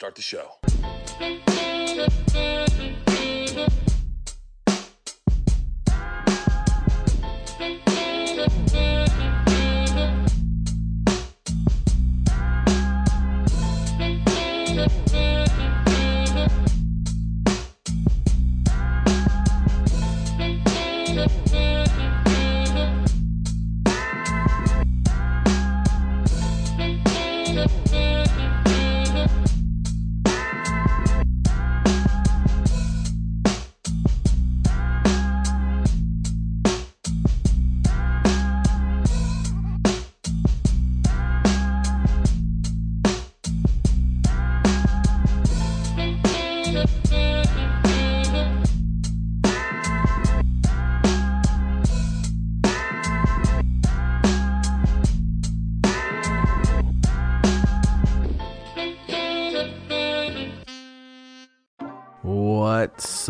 Start the show.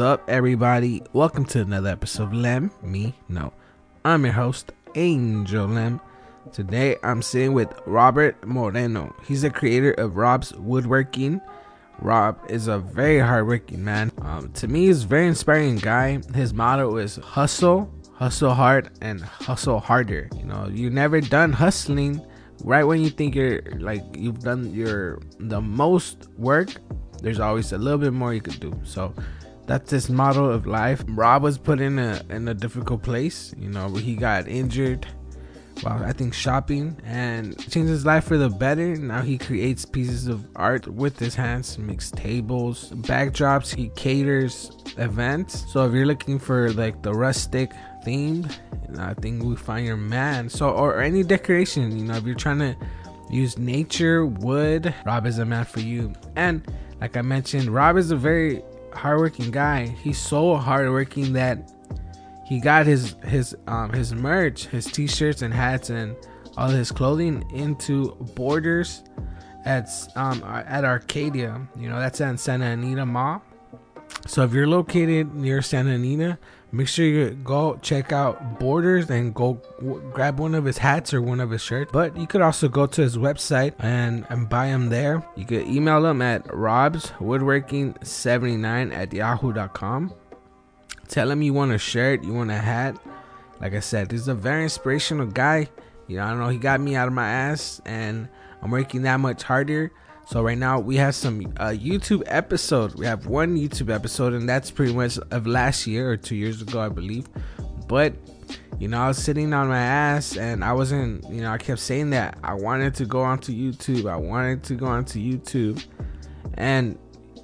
Up, everybody? Welcome to another episode of Lem. Me, no. I'm your host, Angel Lem. Today, I'm sitting with Robert Moreno. He's the creator of Rob's Woodworking. Rob is a very hardworking man. Um, to me, he's a very inspiring guy. His motto is hustle, hustle hard, and hustle harder. You know, you're never done hustling right when you think you're like you've done your the most work there's always a little bit more you could do. So that's his model of life. Rob was put in a in a difficult place, you know, where he got injured while I think shopping and changed his life for the better. Now he creates pieces of art with his hands, makes tables, backdrops, he caters events. So if you're looking for like the rustic theme, I think we find your man. So or any decoration, you know, if you're trying to use nature, wood, Rob is a man for you. And like I mentioned, Rob is a very hardworking guy. He's so hardworking that he got his his um his merch, his t-shirts and hats and all his clothing into Borders at um at Arcadia. You know, that's at Santa Anita Mall. So if you're located near Santa Anita, make sure you go check out Borders and go w- grab one of his hats or one of his shirts. But you could also go to his website and, and buy them there. You could email him at robswoodworking79 at yahoo.com. Tell him you want a shirt, you want a hat. Like I said, this is a very inspirational guy. You know, I don't know, he got me out of my ass and I'm working that much harder. So right now we have some uh, YouTube episode. We have one YouTube episode, and that's pretty much of last year or two years ago, I believe. But you know, I was sitting on my ass, and I wasn't. You know, I kept saying that I wanted to go onto YouTube. I wanted to go onto YouTube, and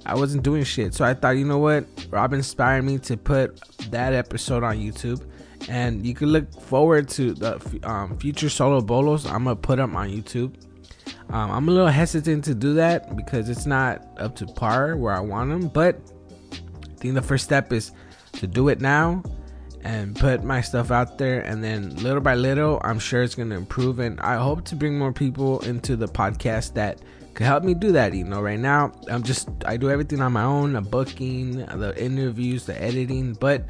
I wasn't doing shit. So I thought, you know what? Rob inspired me to put that episode on YouTube. And you can look forward to the um, future solo bolos. I'm gonna put them on YouTube um, I'm a little hesitant to do that because it's not up to par where I want them. But I think the first step is to do it now and put my stuff out there. And then little by little, I'm sure it's going to improve. And I hope to bring more people into the podcast that could help me do that. You know, right now, I'm just, I do everything on my own the booking, the interviews, the editing. But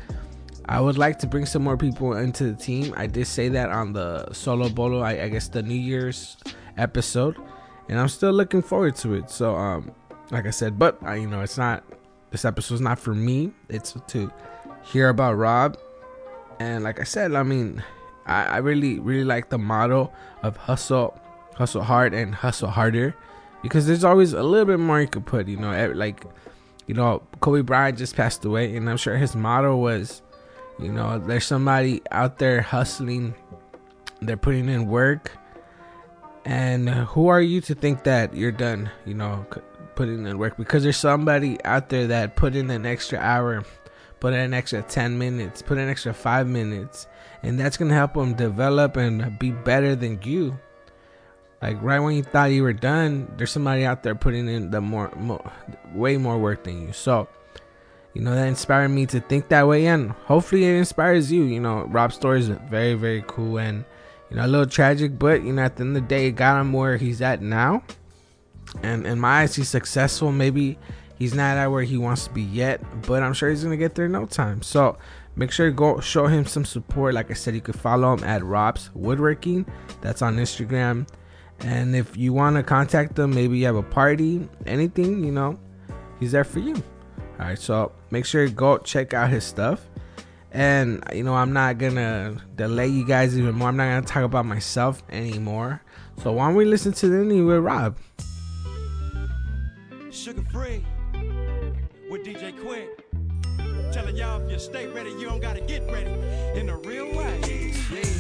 I would like to bring some more people into the team. I did say that on the solo bolo, I, I guess the New Year's episode and i'm still looking forward to it. So um like i said but I, you know it's not this episode's not for me. It's to hear about rob. And like i said i mean i, I really really like the motto of hustle hustle hard and hustle harder because there's always a little bit more you could put you know like you know kobe bryant just passed away and i'm sure his motto was you know there's somebody out there hustling they're putting in work and who are you to think that you're done, you know, putting in work? Because there's somebody out there that put in an extra hour, put in an extra 10 minutes, put in an extra five minutes. And that's going to help them develop and be better than you. Like right when you thought you were done, there's somebody out there putting in the more, more way more work than you. So, you know, that inspired me to think that way. And hopefully it inspires you. You know, Rob's story is very, very cool. And, you know, a little tragic, but you know, at the end of the day, it got him where he's at now. And in my eyes, he's successful. Maybe he's not at where he wants to be yet, but I'm sure he's gonna get there in no time. So make sure to go show him some support. Like I said, you can follow him at Rob's Woodworking. That's on Instagram. And if you want to contact him, maybe you have a party, anything, you know, he's there for you. All right, so make sure you go check out his stuff. And you know, I'm not gonna delay you guys even more. I'm not gonna talk about myself anymore. So why don't we listen to the new with Rob? Suga Free with DJ Quik. Telling y'all if you stay ready, you don't gotta get ready in a real way. Yeah.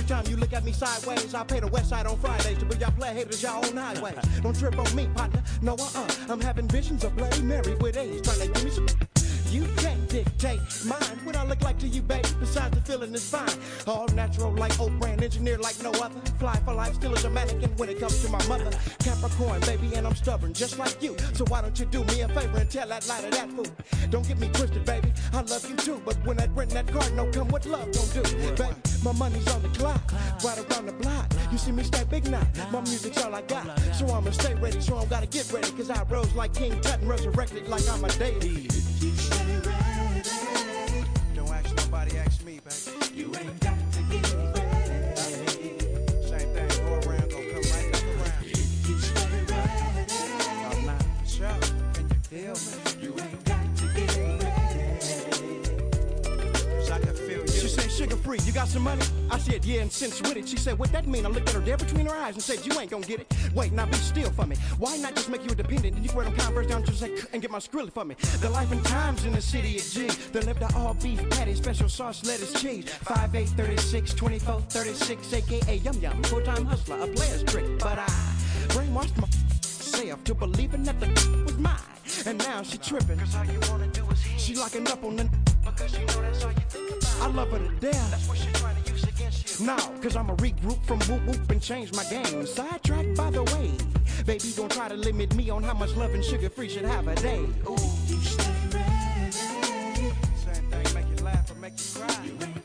Every time you look at me sideways, I pay the west side on Fridays to be y'all play haters y'all own highways. Don't trip on me, partner. No, uh-uh. I'm having visions of Bloody Mary with A's trying to give me some. You can't dictate mine. What I look like to you, baby. Besides the feeling is fine. All natural like old brand, engineered like no other. Fly for life, still as a mannequin when it comes to my mother. Capricorn, baby, and I'm stubborn, just like you. So why don't you do me a favor and tell that lie to that fool? Don't get me twisted, baby. I love you too, but when that rent that card no come, what love don't do, baby? My money's on the clock, right around the block. You see me stay big now. My music's all I got, so I'ma stay ready. So I'm gotta get ready, cause I rose like King Tut and resurrected like I'm a deity. Don't you got some money? I said, yeah, and since with it. She said, what that mean? I looked at her there between her eyes and said, you ain't gonna get it. Wait, now be still for me. Why not just make you a dependent? And you wear them Converse down to say, and get my skrilla for me. The life and times in the city of G. The live the all beef patty, special sauce, lettuce, cheese. 5, 8, 36, 24, 36, aka Yum Yum. Full time hustler, a player's trick. But I brainwashed myself to believing that the was mine. And now she tripping. Cause all you wanna do is She locking up on the because you know that's all you. I love her to death. That's what she trying to use against you. No, cause I'ma regroup from whoop whoop and change my game. Sidetrack by the way. Baby don't try to limit me on how much love and Suga Free should have a day. Ooh. You stay ready. Same thing, make you laugh or make you cry.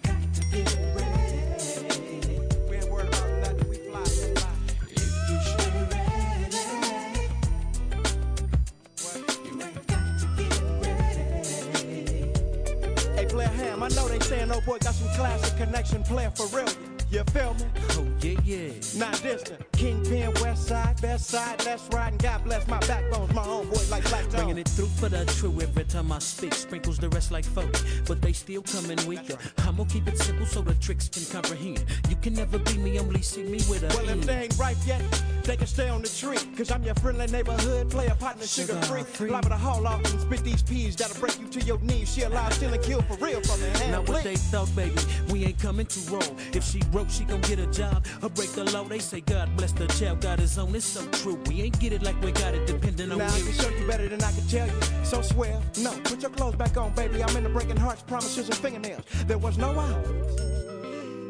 Saying oh boy got some classic connection, player for real. You feel me? Oh yeah, yeah. Not distant. Kingpin, west side, best side, let's ride and God bless my backbones, my homeboy like Black Dog. Bringing it through for the true every time I speak. Sprinkles the rest like folk, but they still coming weaker. I'm gonna keep it simple so the tricks can comprehend. You can never beat me, only see me with a Well, if they ain't ripe yet, they can stay on the tree. Cause I'm your friendly neighborhood player, partner, Suga Free. Suga Free. Liable to haul off and spit these peas that'll break you to your knees. She alive, still and kill for real from the hand. Not what they thought, baby. We ain't coming to roll. If she broke, she gon' get a job or break the law. They say God bless the child, got his own. It's so true. We ain't get it like we got it, depending on Now I can show you better than I can tell you. So swear, no, put your clothes back on, baby. I'm into breaking hearts, promises, and fingernails. There was no hours.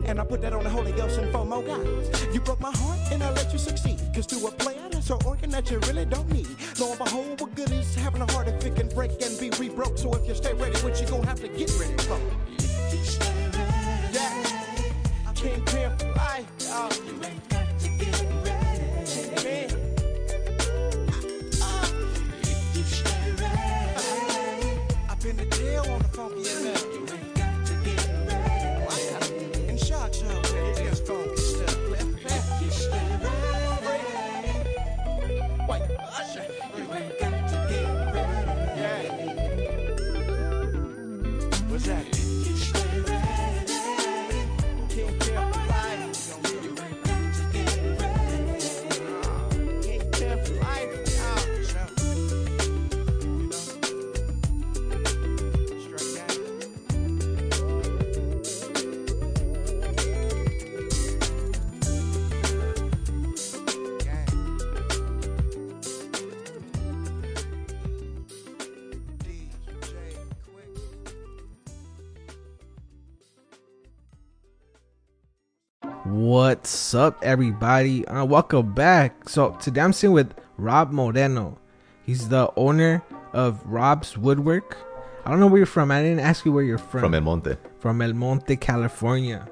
And I put that on the Holy Ghost and four more guys. You broke my heart and I let you succeed. Cause to a player, that's an organ that you really don't need. Lo and behold, what good is having a heart if it can break and be re-broke? So if you stay ready, what you gonna have to get ready for? Yeah. Kingpin for life, y'all. Kingpin. I've been to jail on the funky MF. What's up, everybody? Uh, welcome back. So today I'm sitting with Rob Moreno. He's the owner of Rob's Woodwork. I don't know where you're from. I didn't ask you where you're from. from El Monte. from El Monte, California.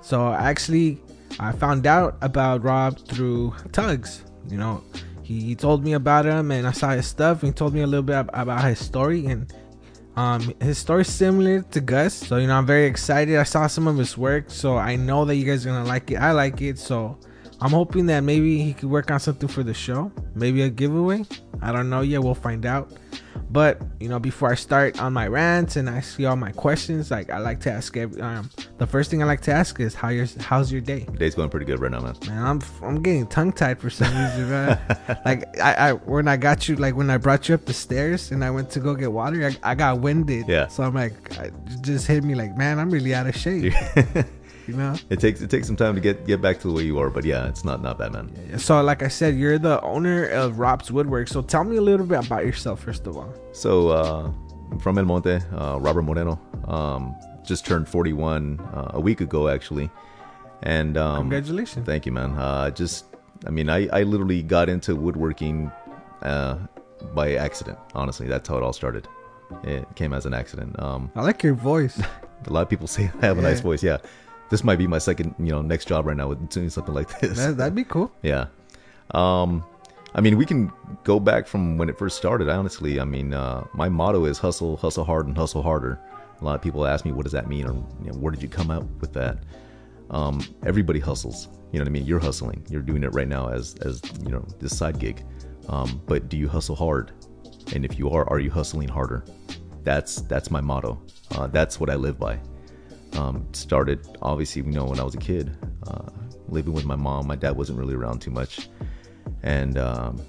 So actually, I found out about Rob through Tugs. You know, he, he told me about him, and I saw his stuff. And he told me a little bit about his story, and um, his story's similar to Gus. So you know, I'm very excited. I saw some of his work, so I know that you guys are gonna like it. I like it, so I'm hoping that maybe he could work on something for the show, maybe a giveaway. I don't know yet. We'll find out. But you know, before I start on my rants and I see all my questions, like I like to ask every, um, the first thing I like to ask is how your how's your day? Day's going pretty good right now, man. Man, I'm I'm getting tongue tied for some reason, man. like I, I when I got you, like when I brought you up the stairs and I went to go get water, I, I got winded. Yeah. So I'm like, I, just hit me like, man, I'm really out of shape. you know. It takes it takes some time to get get back to the way you are, but yeah, it's not not bad, man. So like I said, you're the owner of Rob's Woodwork. So tell me a little bit about yourself first of all. So uh, I'm from El Monte, uh, Robert Moreno. Um, just turned 41 uh, a week ago, actually. And um, Congratulations. Thank you, man. Uh, just, I mean, I, I literally got into woodworking uh, by accident. Honestly, that's how it all started. It came as an accident. Um, I like your voice. a lot of people say I have a nice voice. Yeah, this might be my second, you know, next job right now with doing something like this. that, that'd be cool. Yeah. Um, I mean, we can go back from when it first started. Honestly, I mean, uh, my motto is hustle, hustle hard, and hustle harder. A lot of people ask me, what does that mean, or you know, where did you come up with that? Um, everybody hustles. You know what I mean? You're hustling. You're doing it right now as as you know this side gig. Um, but do you hustle hard? And if you are, are you hustling harder? That's that's my motto. Uh, that's what I live by. Um, started obviously, you know, when I was a kid, uh, living with my mom. My dad wasn't really around too much, and um,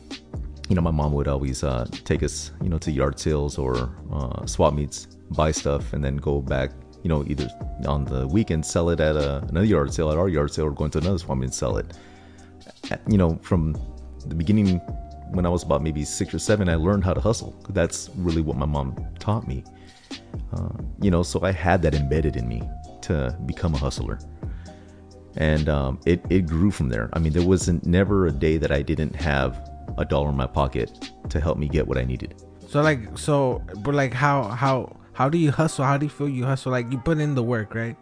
you know, my mom would always uh, take us, you know, to yard sales or uh, swap meets, buy stuff, and then go back, you know, either on the weekend sell it at a, another yard sale at our yard sale, or going to another swap meet and sell it. You know, from the beginning, when I was about maybe six or seven, I learned how to hustle. That's really what my mom taught me. Uh, you know, so I had that embedded in me to become a hustler and um, it, it grew from there. I mean, there wasn't never a day that I didn't have a dollar in my pocket to help me get what I needed. So like so but like how how how do you hustle? How do you feel you hustle? Like you put in the work, right?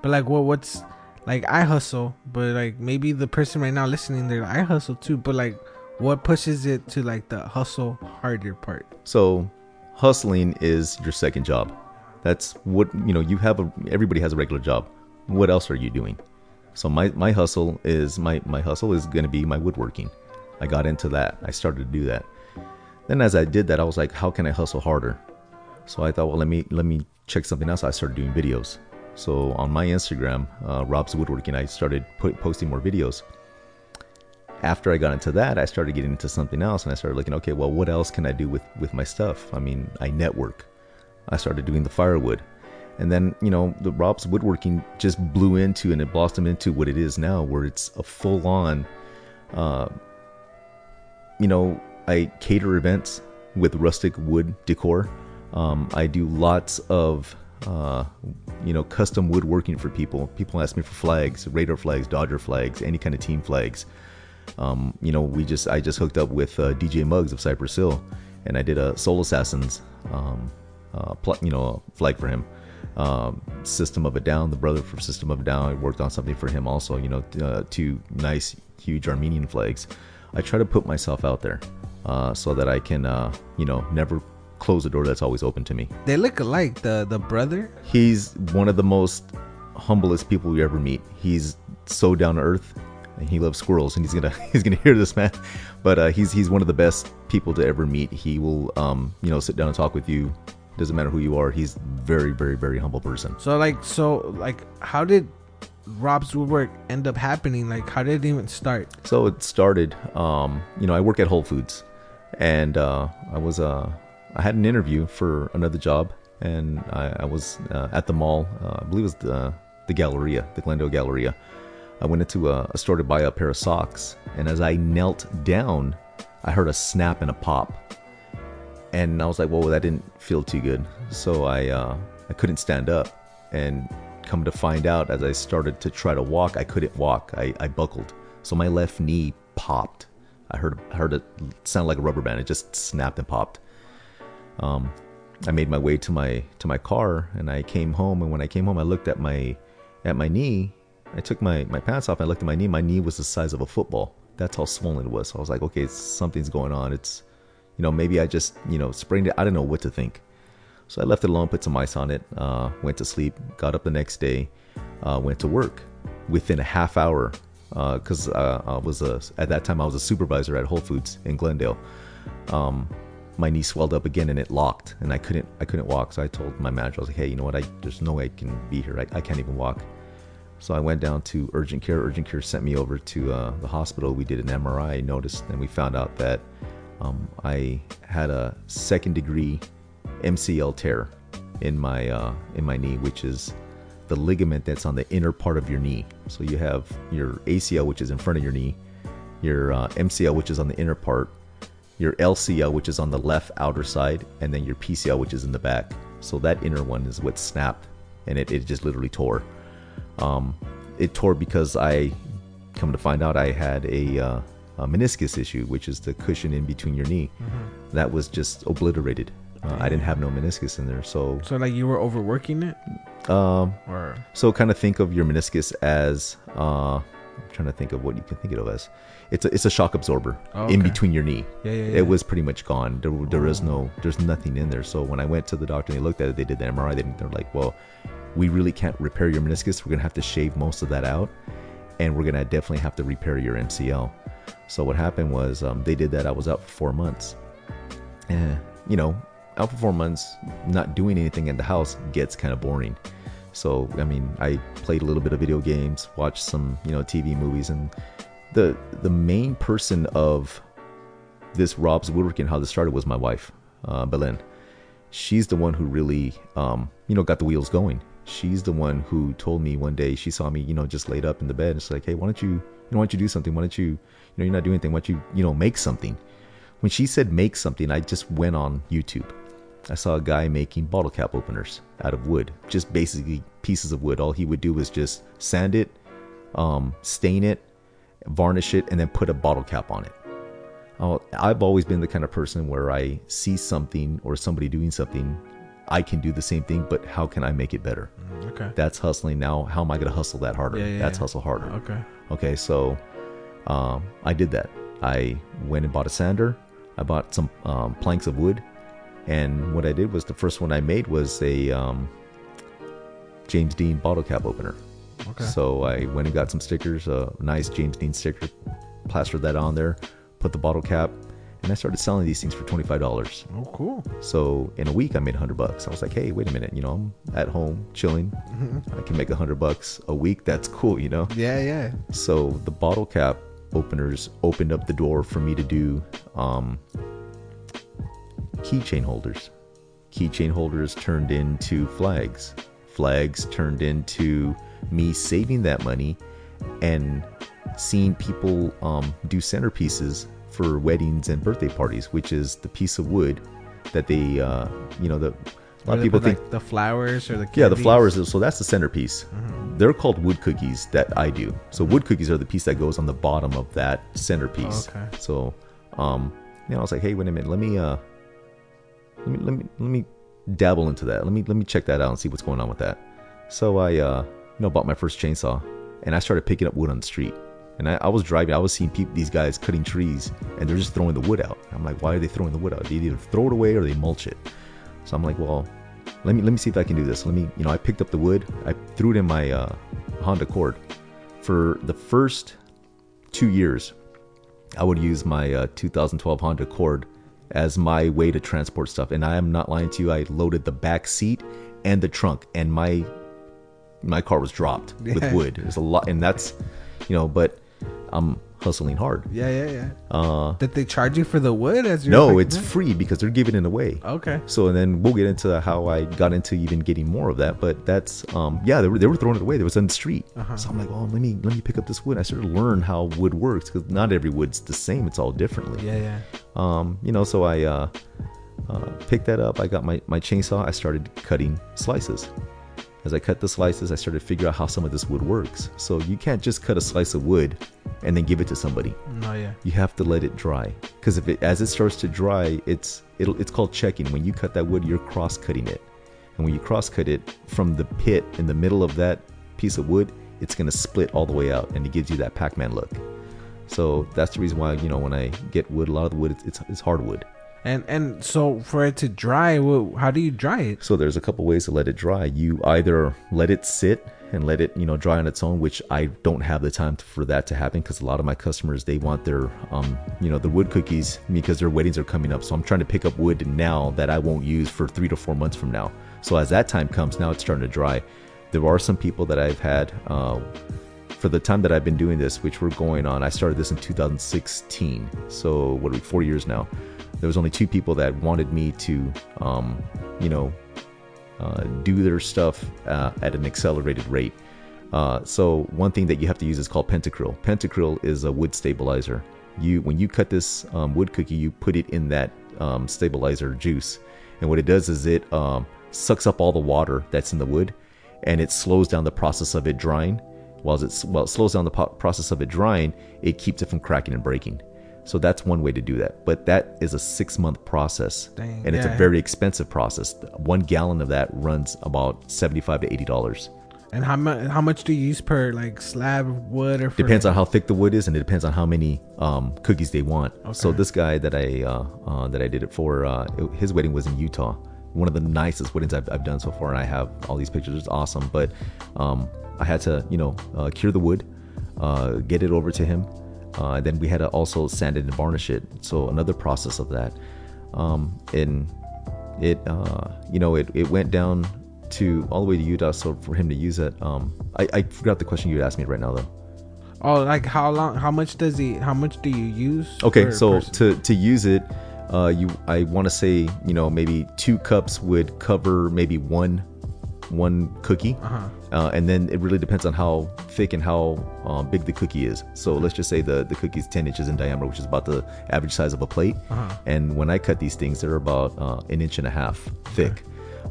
But like what what's like I hustle, but like maybe the person right now listening they're like, I hustle too, but like what pushes it to like the hustle harder part? So, hustling is your second job. That's what you know. You have a everybody has a regular job. What else are you doing? So my my hustle is my my hustle is going to be my woodworking. I got into that. I started to do that. Then as I did that, I was like, how can I hustle harder? So I thought, well, let me let me check something else. I started doing videos. So on my Instagram, uh, Rob's Woodworking, I started put, posting more videos. After I got into that, I started getting into something else, and I started looking, okay, well, what else can I do with with my stuff? I mean, I network. I started doing the firewood, and then you know, the Rob's Woodworking just blew into and it blossomed into what it is now, where it's a full on uh, you know, I cater events with rustic wood decor. Um, I do lots of, uh, you know, custom woodworking for people. People ask me for flags, Raider flags, Dodger flags, any kind of team flags. Um, you know, we just I just hooked up with uh, DJ Muggs of Cypress Hill, and I did a Soul Assassins, um, uh, pl- you know, flag for him. Um, System of a Down, the brother from System of a Down, I worked on something for him also. You know, uh, two nice, huge Armenian flags. I try to put myself out there uh, so that I can, uh, you know, never close the door that's always open to me. They look alike, the the brother. He's one of the most humblest people you ever meet. He's so down to earth, he loves squirrels. And he's gonna he's gonna hear this, man. But uh, he's he's one of the best people to ever meet. He will, um, you know, sit down and talk with you. Doesn't matter who you are. He's very very very humble person. So like so like how did Rob's woodwork end up happening? Like how did it even start? So it started, um, you know, I work at Whole Foods, and uh, I was, uh, I had an interview for another job, and I, I was uh, at the mall. Uh, I believe it was the the Galleria, the Glendale Galleria. I went into a, a store to buy a pair of socks, and as I knelt down, I heard a snap and a pop, and I was like, "Whoa, that didn't feel too good." So I, uh, I couldn't stand up, and come to find out, as I started to try to walk, I couldn't walk. I, I buckled, so my left knee popped. I heard I heard it sound like a rubber band. It just snapped and popped. Um, I made my way to my to my car, and I came home. And when I came home, I looked at my at my knee. I took my my pants off. I looked at my knee. My knee was the size of a football. That's how swollen it was. So I was like, okay, something's going on. It's, you know, maybe I just, you know, sprained it. I didn't know what to think. So I left it alone, put some ice on it, uh, went to sleep, got up the next day, uh, went to work. Within a half hour, because uh, I was a, at that time I was a supervisor at Whole Foods in Glendale. Um, my knee swelled up again and it locked, and I couldn't I couldn't walk. So I told my manager, I was like, hey, you know what? I there's no way I can be here. I, I can't even walk. So I went down to urgent care. Urgent care sent me over to uh, the hospital. We did an MRI, noticed, and we found out that um, I had a second degree MCL tear in my uh, in my knee, which is the ligament that's on the inner part of your knee. So you have your ACL, which is in front of your knee, your uh, MCL, which is on the inner part, your LCL, which is on the left outer side, and then your PCL, which is in the back. So that inner one is what snapped, and it, it just literally tore. Um, it tore because I come to find out I had a, uh, a meniscus issue, which is the cushion in between your knee. That was just obliterated. Uh, I didn't have no meniscus in there, so So like you were overworking it, um, or so kind of think of your meniscus as uh, I'm trying to think of what you can think of it as. It's a it's a shock absorber Oh, in between your knee. Yeah, yeah, yeah. It was pretty much gone. There there is no there's nothing in there. So when I went to the doctor and they looked at it, they did the MRI. They, they're like, well, we really can't repair your meniscus. We're gonna have to shave most of that out, and we're gonna definitely have to repair your MCL. So what happened was um, they did that. I was out for four months. Eh, you know, out for four months, not doing anything in the house gets kind of boring. So, I mean, I played a little bit of video games, watched some, you know, TV movies, and the the main person of this Rob's Woodworking, how this started, was my wife, uh, Belen. She's the one who really, um, you know, got the wheels going. She's the one who told me one day she saw me, you know, just laid up in the bed. And she's like, hey, why don't you, you know, why don't you do something? Why don't you, you know, you're not doing anything. Why don't you, you know, make something? When she said make something, I just went on YouTube. I saw a guy making bottle cap openers out of wood, just basically pieces of wood. All he would do was just sand it, um, stain it, varnish it, and then put a bottle cap on it. Oh, I've always been the kind of person where I see something or somebody doing something, I can do the same thing, but how can I make it better? okay, That's hustling. Now, how am I going to hustle that harder? Yeah, yeah, That's yeah. hustle harder. okay, Okay, so um, I did that. I went and bought a sander. I bought some um, planks of wood, and what I did was the first one I made was a um, James Dean bottle cap opener. okay. So I went and got some stickers, a nice James Dean sticker, plastered that on there, put the bottle cap, and I started selling these things for twenty five dollars. oh, cool. So in a week, I made hundred bucks. I was like, hey, wait a minute, you know, I'm at home chilling. I can make hundred bucks a week. That's cool, you know. Yeah, yeah. So the bottle cap openers opened up the door for me to do um, keychain holders. Keychain holders turned into flags. Flags turned into me saving that money and seeing people um, do centerpieces for weddings and birthday parties, which is the piece of wood that they, uh, you know, the a lot of people think like, the flowers or the yeah, the flowers. So that's the centerpiece. They're called wood cookies that I do. So wood cookies are the piece that goes on the bottom of that centerpiece. Okay. So, um, you know, I was like, hey, wait a minute, let me, uh, let me, let me, let me dabble into that. Let me, let me check that out and see what's going on with that. So I, uh, you know, bought my first chainsaw, and I started picking up wood on the street. And I, I was driving, I was seeing people, these guys cutting trees, and they're just throwing the wood out. I'm like, why are they throwing the wood out? They either throw it away or they mulch it. So I'm like, well, let me let me see if I can do this. Let me, you know, I picked up the wood, I threw it in my uh, Honda Accord. For the first two years, I would use my uh, 2012 Honda Accord as my way to transport stuff. And I am not lying to you. I loaded the back seat and the trunk, and my my car was dropped with wood. It was a lot, and that's, you know, but I'm hustling hard. Yeah, yeah, yeah. Uh, Did they charge you for the wood as you no, it's free because they're giving it away. okay. So and then we'll get into how I got into even getting more of that. But that's um yeah they were they were throwing it away. They was on the street. So I'm like, oh let me let me pick up this wood. I started to learn how wood works because not every wood's the same. It's all differently. Yeah, yeah. Um you know so I uh, uh picked that up. I got my my chainsaw. I started cutting slices. As I cut the slices, I started to figure out how some of this wood works. So you can't just cut a slice of wood and then give it to somebody No, yeah. you have to let it dry because if it as it starts to dry it's it'll it's called checking when you cut that wood you're cross cutting it and when you cross cut it from the pit in the middle of that piece of wood it's going to split all the way out and it gives you that pac-man look So that's the reason why you know when I get wood, a lot of the wood it's it's, it's hardwood. And and so for it to dry, wh- how do you dry it? So there's a couple ways to let it dry. You either let it sit and let it you know dry on its own, which I don't have the time for that to happen because a lot of my customers they want their um you know the wood cookies because their weddings are coming up. So I'm trying to pick up wood now that I won't use for three to four months from now. So as that time comes, now it's starting to dry. There are some people that I've had. Uh, for the time that I've been doing this, which we're going on, I started this in 2016. So what are we? Four years now. There was only two people that wanted me to, um, you know, uh, do their stuff uh, at an accelerated rate. Uh, so one thing that you have to use is called pentacryl. Pentacryl is a wood stabilizer. You when you cut this um, wood cookie, you put it in that um, stabilizer juice, and what it does is it um, sucks up all the water that's in the wood, and it slows down the process of it drying. While it it slows down the po- process of it drying, it keeps it from cracking and breaking. So that's one way to do that. But that is a six month process. Dang, and it's yeah. a very expensive process. One gallon of that runs about seventy-five to eighty dollars. And how much how much do you use per like slab of wood or for Depends on how thick the wood is, and it depends on how many um, cookies they want. So this guy that I uh, uh, that I did it for, uh, it- his wedding was in Utah. One of the nicest weddings I've, I've done so far, and I have all these pictures. It's awesome, but um, I had to, you know, uh, cure the wood, uh, get it over to him. Uh, then we had to also sand it and varnish it. So another process of that. Um, and it, uh, you know, it, it went down to all the way to Utah. So for him to use it, um, I, I forgot the question you asked me right now though. Oh, like how long? How much does he? How much do you use? Okay, so person? to to use it, uh, you I want to say you know maybe two cups would cover maybe one one cookie, Uh-huh. uh, and then it really depends on how thick and how uh, big the cookie is. So let's just say the the cookie is ten inches in diameter, which is about the average size of a plate. Uh-huh. And when I cut these things, they're about uh, an inch and a half thick.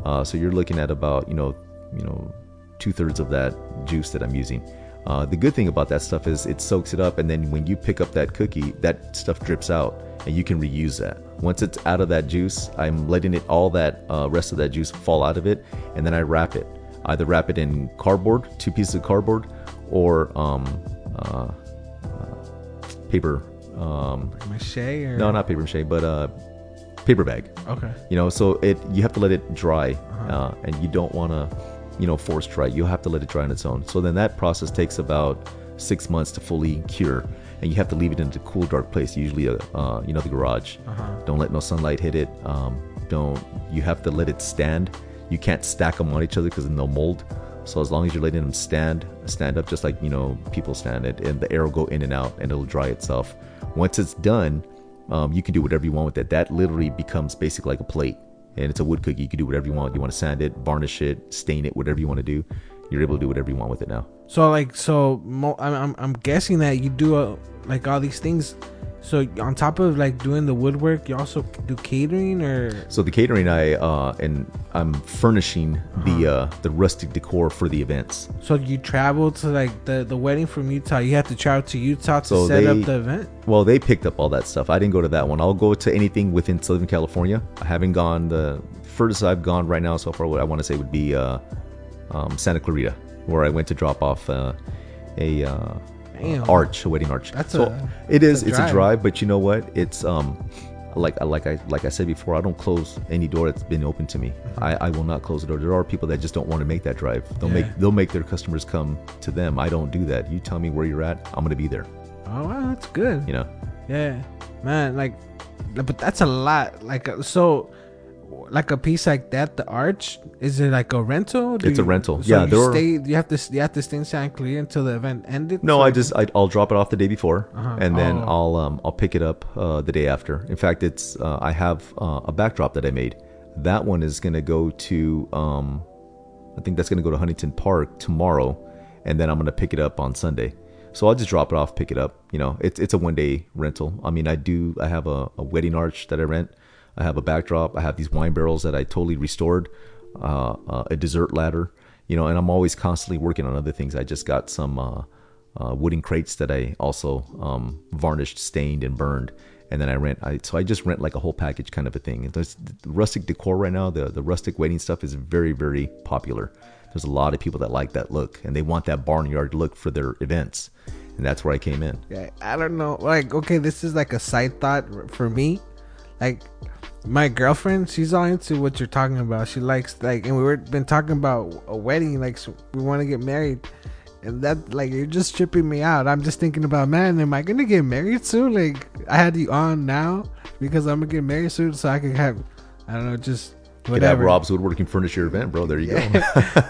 Uh, so you're looking at about you know you know two thirds of that juice that I'm using. Uh, the good thing about that stuff is it soaks it up, and then when you pick up that cookie, that stuff drips out, and you can reuse that. Once it's out of that juice, I'm letting it all that uh, rest of that juice fall out of it, and then I wrap it. Either wrap it in cardboard, two pieces of cardboard, or um, uh, uh, paper. Um, mache or no, not paper mache, but uh, paper bag Okay. you know so it you have to let it dry Uh-huh. uh, and you don't want to you know force dry you'll have to let it dry on its own so then that process takes about six months to fully cure and you have to leave it in a cool dark place usually uh, uh, you know the garage Uh-huh. don't let no sunlight hit it um, don't you have to let it stand you can't stack them on each other because then they'll mold so as long as you're letting them stand stand up just like you know people stand it and the air will go in and out and it'll dry itself once it's done um, you can do whatever you want with it. That literally becomes basically like a plate, and it's a wood cookie. You can do whatever you want. You want to sand it, varnish it, stain it, whatever you want to do. You're able to do whatever you want with it now. So like so, mo- I'm, I'm I'm guessing that you do uh like all these things. So on top of like doing the woodwork, you also do catering or So the catering, I uh, and I'm furnishing the uh, the rustic decor for the events. so you travel to like the the wedding from Utah. You have to travel to Utah to So set up they- the event. Well, they picked up all that stuff. I didn't go to that one. I'll go to anything within Southern California. I haven't gone the furthest I've gone right now so far. What I want to say would be uh, um, Santa Clarita, where I went to drop off uh, a uh, Damn. arch, a wedding arch. That's so a- it is. a it's drive. a drive, but you know what? It's um like like I like I said before. I don't close any door that's been open to me. I, I will not close the door. There are people that just don't want to make that drive. They'll Yeah. make they'll make their customers come to them. I don't do that. You tell me where you're at. I'm gonna be there. Oh wow, that's good. You know. Yeah, man. Like, but that's a lot. Like, uh, so, like a piece like that, the arch is it like a rental? Do It's a you- rental. So Yeah, you there are- stay. You have to. You have to stay in San Clear until the event ended. No, So I just I, I'll drop it off the day before, Uh-huh. and then Oh. I'll um, I'll pick it up uh, the day after. In fact, it's uh, I have uh, a backdrop that I made. That one is gonna go to um, I think that's gonna go to Huntington Park tomorrow, and then I'm gonna pick it up on Sunday. So I'll just drop it off, pick it up. You know, it's it's a one day rental. I mean, I do I have a, a wedding arch that I rent. I have a backdrop. I have these wine barrels that I totally restored. Uh, uh, a dessert ladder. You know, and I'm always constantly working on other things. I just got some. Uh, uh, wooden crates that I also um, varnished, stained, and burned. And then I rent. I, so I just rent like a whole package kind of a thing. And there's the rustic decor right now. The the rustic waiting stuff is very very popular. there's a lot of people that like that look and they want that barnyard look for their events, and that's where I came in. Yeah, I don't know. Like, okay, this is like a side thought for me. Like, my girlfriend, she's all into what you're talking about. She likes like, and we were been talking about a wedding. Like, so we want to get married, and that like you're just tripping me out. I'm just thinking about, man, am I gonna get married soon? Like, I had you on now because I'm gonna get married soon, so I can have, I don't know, just You could have. Rob's woodworking furniture event, bro. There you go.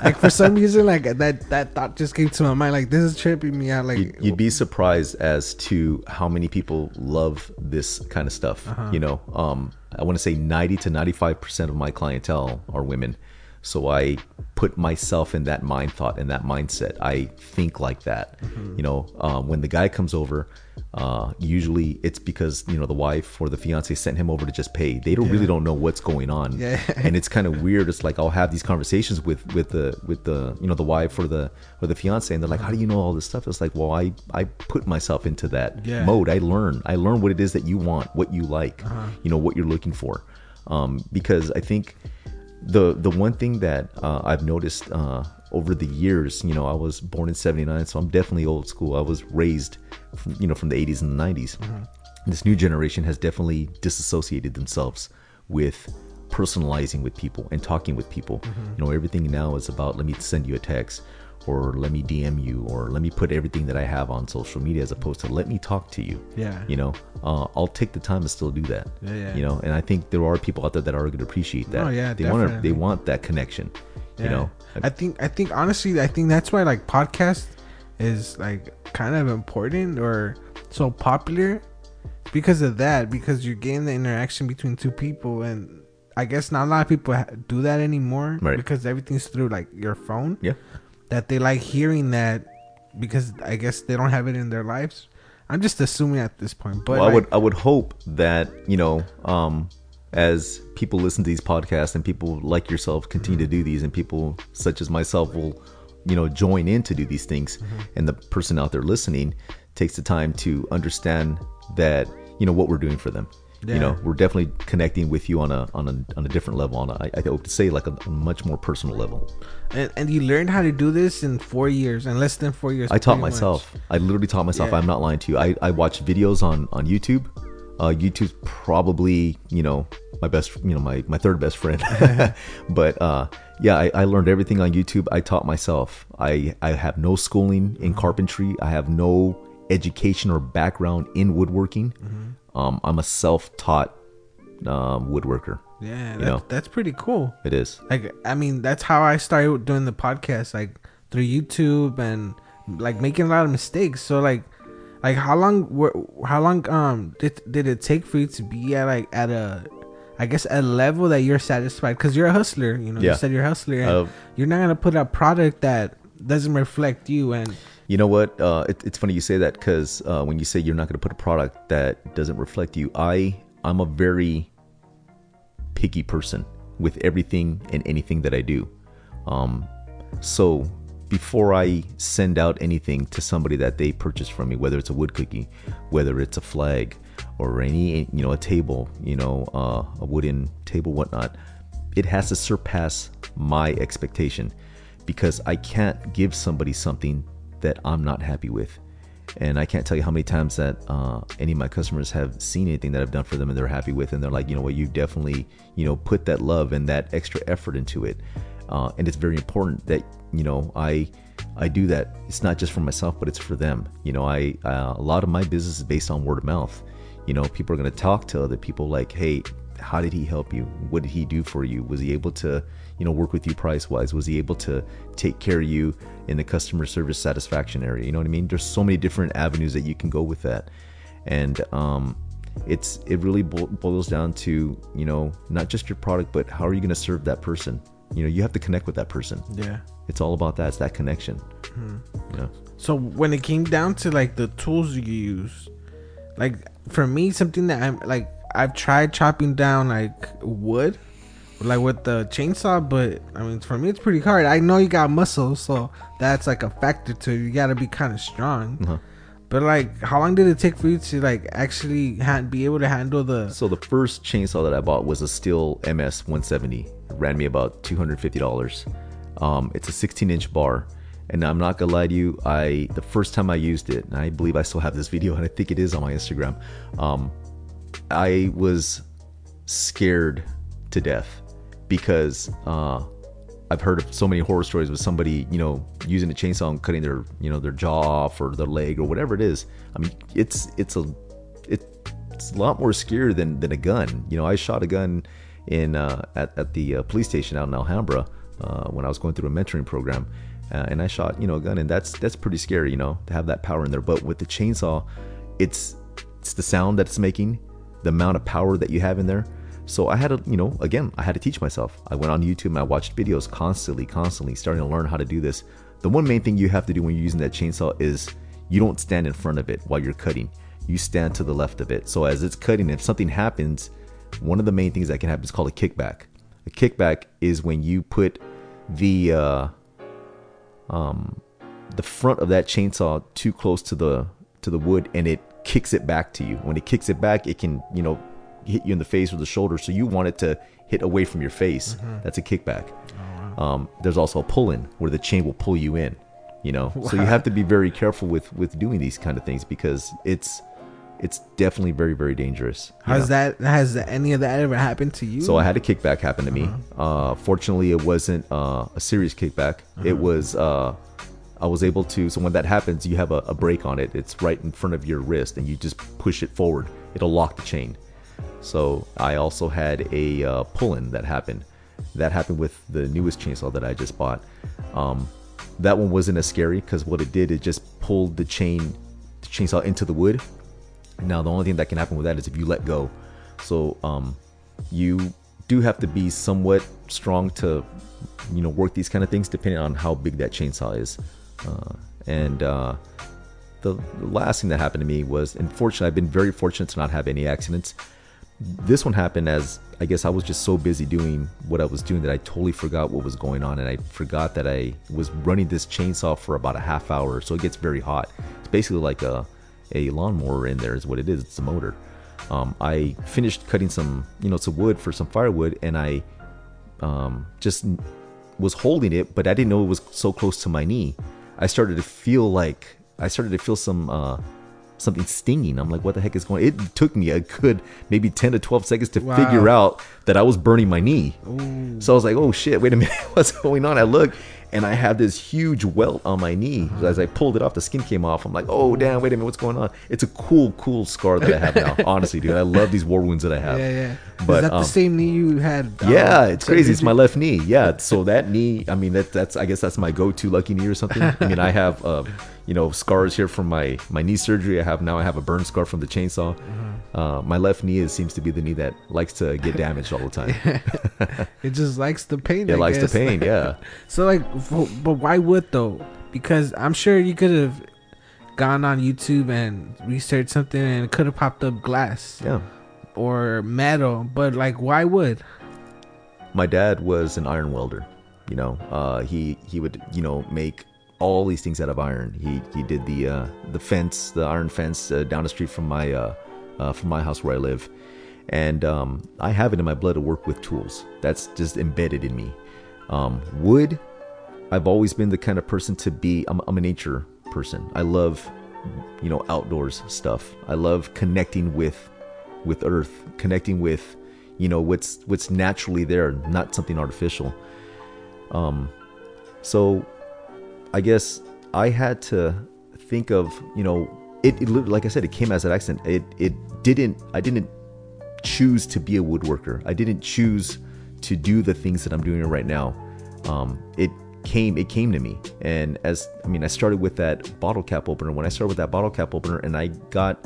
like for some reason, like that that thought just came to my mind. Like this is tripping me out. Like you'd, you'd be surprised as to how many people love this kind of stuff. Uh-huh. You know, um, I want to say 90 to 95 percent of my clientele are women. So I put myself in that mind thought and that mindset. I think like that. Mm-hmm. You know, um, when the guy comes over, uh, usually it's because you know the wife or the fiance sent him over to just pay. They don't really don't know what's going on, Yeah. and it's kind of weird. It's like I'll have these conversations with with the with the you know the wife or the or the fiance, and they're like, "How do you know all this stuff?" It's like, well, I I put myself into that Yeah. mode. I learn. I learn what it is that you want, what you like, Uh-huh. you know, what you're looking for. Um, because I think the the one thing that uh, I've noticed uh, over the years, you know, I was born in '79, so I'm definitely old school. I was raised, from, you know, from the '80s and the '90s. This new generation has definitely disassociated themselves with personalizing with people and talking with people. You know, everything now is about let me send you a text or let me DM you or let me put everything that I have on social media as opposed to let me talk to you. Yeah. You know, uh, I'll take the time to still do that. Yeah, yeah. You know, and I think there are people out there that are going to appreciate that. Oh, yeah, they want to, they want that connection. You know, I think I think honestly I think that's why like podcast is like kind of important or so popular because of that because you're getting the interaction between two people and I guess not a lot of people do that anymore Right. because everything's through like your phone yeah. That they like hearing that because I guess they don't have it in their lives. I'm just assuming at this point, but well, I like, would I would hope that you know, um, as people listen to these podcasts and people like yourself continue to do these, and people such as myself will, you know, join in to do these things, Mm-hmm. and the person out there listening takes the time to understand that you know what we're doing for them. Yeah. You know, we're definitely connecting with you on a on a on a different level. On a, I, to say like a, a much more personal level. and, and you learned how to do this in four years, in less than four years. I taught pretty much. myself. I literally taught myself. Yeah. I'm not lying to you. I, I watch videos on on YouTube. Uh, YouTube's probably you know my best you know my my third best friend. but uh, yeah, I, I learned everything on YouTube. I taught myself. I I have no schooling in carpentry. I have no education or background in woodworking. Um, I'm a self-taught um, woodworker. Yeah, You know. that's pretty cool. It is. Like, I mean, that's how I started doing the podcast, like through YouTube and like making a lot of mistakes. So like, like how long how long um did did it take for you to be at like at a I guess a level that you're satisfied because you're a hustler. You know, Yeah. you said you're a hustler, and Uh, you're not gonna put a product that doesn't reflect you. And You know what? Uh, it, it's funny you say that because uh, when you say you're not going to put a product that doesn't reflect you, I I'm a very picky person with everything and anything that I do. Um, so before I send out anything to somebody that they purchase from me, whether it's a wood cookie, whether it's a flag, or any you know a table, you know uh, a wooden table, whatnot, it has to surpass my expectation because I can't give somebody something that I'm not happy with. And I can't tell you how many times that uh, any of my customers have seen anything that I've done for them and they're happy with, and they're like, you know what, you've definitely, you know, put that love and that extra effort into it. Uh, and it's very important that you know I I do that. It's not just for myself, but it's for them. You know, I uh, a lot of my business is based on word of mouth. You know, people are going to talk to other people like, hey, how did he help you? What did he do for you? Was he able to, you know, work with you price wise? Was he able to take care of you in the customer service satisfaction area? You know what I mean? There's so many different avenues that you can go with that, and um, it's it really boils down to you know not just your product, but how are you going to serve that person? You know, you have to connect with that person. yeah. It's all about that. It's that connection. You know? So when it came down to like the tools you use, like for me, something that I'm like I've tried chopping down like wood, like with the chainsaw, but I mean for me it's pretty hard. I know you got muscles, so that's like a factor too. You got to be kind of strong. Uh-huh. But like, how long did it take for you to like actually ha- be able to handle the? So the first chainsaw that I bought was a Stihl MS 170. It ran me about two hundred fifty dollars. Um, it's a 16 inch bar, and I'm not gonna lie to you. I the first time I used it, and I believe I still have this video, and I think it is on my Instagram. Um, I was scared to death because uh, I've heard of so many horror stories with somebody, you know, using a chainsaw and cutting their, you know, their jaw off or their leg or whatever it is. I mean, it's it's a it's a lot more scary than than a gun. You know, I shot a gun in uh, at at the uh, police station out in Alhambra uh, when I was going through a mentoring program, uh, and I shot you know a gun, and that's that's pretty scary. You know, to have that power in there. But with the chainsaw, it's it's the sound that it's making, the amount of power that you have in there. So I had to, you know, again, I had to teach myself. I went on YouTube and I watched videos constantly, constantly, starting to learn how to do this. The one main thing you have to do when you're using that chainsaw is you don't stand in front of it while you're cutting. You stand to the left of it. So as it's cutting, if something happens, one of the main things that can happen is called a kickback. A kickback is when you put the uh, um, the front of that chainsaw too close to the to the wood and it kicks it back to you. When it kicks it back, it can you know hit you in the face or the shoulder. So you want it to hit away from your face. That's a kickback. Um, there's also a pull in where the chain will pull you in. You know, so you have to be very careful with with doing these kind of things because it's it's definitely very very dangerous. Has know? that has any of that ever happened to you? So I had a kickback happen to me. uh fortunately, it wasn't uh, a serious kickback. It was. Uh, I was able to. So when that happens, you have a, a brake on it. It's right in front of your wrist, and you just push it forward. It'll lock the chain. So I also had a uh, pull-in that happened. That happened with the newest chainsaw that I just bought. Um, that one wasn't as scary because what it did, it just pulled the chain, the chainsaw into the wood. Now the only thing that can happen with that is if you let go. So um, you do have to be somewhat strong to, you know, work these kind of things depending on how big that chainsaw is. Uh, and uh, the, the last thing that happened to me was, unfortunately, I've been very fortunate to not have any accidents. This one happened as I guess I was just so busy doing what I was doing that I totally forgot what was going on, and I forgot that I was running this chainsaw for about a half hour, so it gets very hot. It's basically like a a lawnmower in there, is what it is. It's a motor. Um, I finished cutting some, you know, some wood for some firewood, and I um, just was holding it, but I didn't know it was so close to my knee. I started to feel like I started to feel some uh, something stinging. I'm like, what the heck is going? On? It took me a good maybe 10 to 12 seconds to Wow. figure out that I was burning my knee. So I was like, oh shit, wait a minute, what's going on? I look and I have this huge welt on my knee. As I pulled it off, the skin came off. I'm like, oh damn, wait a minute, what's going on? It's a cool, cool scar that I have now. honestly, dude, I love these war wounds that I have. yeah, yeah. But Is that um, the same knee you had? yeah, um, it's crazy. It's my left knee. Yeah, so that knee. I mean, that that's. I guess that's my go-to lucky knee or something. I mean, I have, uh, you know, scars here from my my knee surgery. I have now. I have a burn scar from the chainsaw. Mm-hmm. Uh, my left knee is, seems to be the knee that likes to get damaged all the time. It just likes the pain. it I likes guess. the pain. Yeah. So like, but why would though? Because I'm sure you could have gone on YouTube and researched something and it could have popped up glass Yeah. or metal. But like, why would? my dad was an iron welder. You know, uh, he he would you know make all these things out of iron. He he did the uh, the fence, the iron fence uh, down the street from my uh, uh, from my house where I live, and um, I have it in my blood to work with tools. That's just embedded in me. Um, wood, I've always been the kind of person to be. I'm, I'm a nature person. I love you know outdoors stuff. I love connecting with with earth, connecting with you know what's what's naturally there, not something artificial. Um, so I guess I had to think of you know it, it like I said it came as an accident. It it didn't I didn't choose to be a woodworker. I didn't choose to do the things that I'm doing right now. Um, it came it came to me, and as I mean, I started with that bottle cap opener. When I started with that bottle cap opener, and I got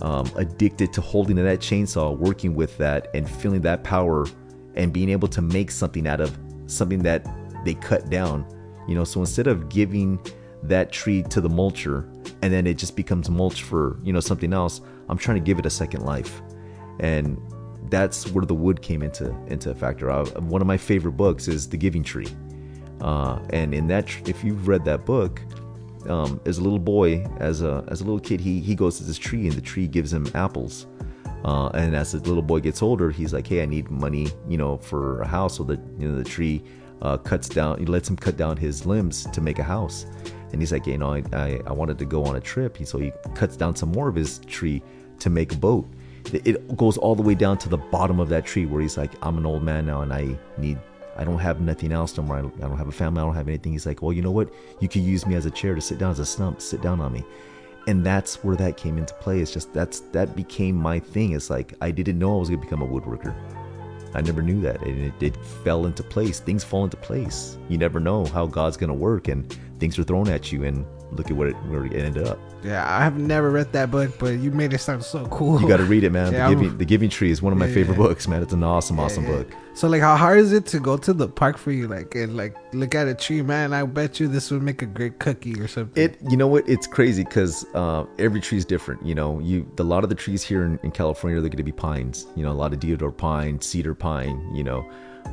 um, addicted to holding that chainsaw, working with that, and feeling that power, and being able to make something out of something that they cut down. You know, so instead of giving that tree to the mulcher and then it just becomes mulch for you know something else, I'm trying to give it a second life, and that's where the wood came into into a factor. Uh, one of my favorite books is The Giving Tree, uh, and in that, if you've read that book, um, as a little boy, as a as a little kid, he he goes to this tree and the tree gives him apples. Uh, and as the little boy gets older, he's like, "Hey, I need money, you know, for a house." So the you know the tree uh, cuts down, he lets him cut down his limbs to make a house. And he's like, you know, I, I, I wanted to go on a trip. So he cuts down some more of his tree to make a boat. It- goes all the way down to the bottom of that tree where he's like, I'm an old man now and I need, I don't have nothing else no more. I don't, have a family. I don't have anything. He's like, well, you know what? You could use me as a chair to sit down as a stump, sit down on me. And that's where that came into play. It's just that's that became my thing. It's like I didn't know I was gonna become a woodworker. I never knew that, and it, it fell into place. Things fall into place. You never know how God's gonna work, and things are thrown at you, and look at what it, where it ended up. Yeah, I have never read that book, but you made it sound so cool. You got to read it, man. Yeah, the, Giving, the Giving Tree is one of my Yeah, favorite books, man. It's an awesome, awesome Yeah. book. So like, how hard is it to go to the park for you? Like, and like look at a tree, man. I bet you this would make a great cookie or something. It, you know what? It's crazy because uh, every tree is different. You know, you a lot of the trees here in, in California they're going to be pines. You know, a lot of deodar pine, cedar pine. You know,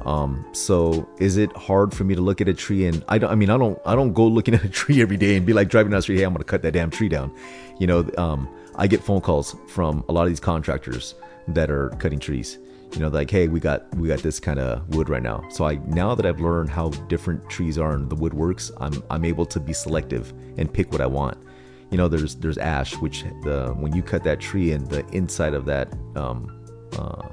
um, so is it hard for me to look at a tree and I don't? I mean, I don't. I don't go looking at a tree every day and be like driving down the street. Hey, I'm going to cut that damn tree down. You know, um, I get phone calls from a lot of these contractors that are cutting trees you know like hey we got we got this kind of wood right now so i now that i've learned how different trees are and the wood works i'm i'm able to be selective and pick what i want you know there's there's ash which the when you cut that tree and the inside of that um uh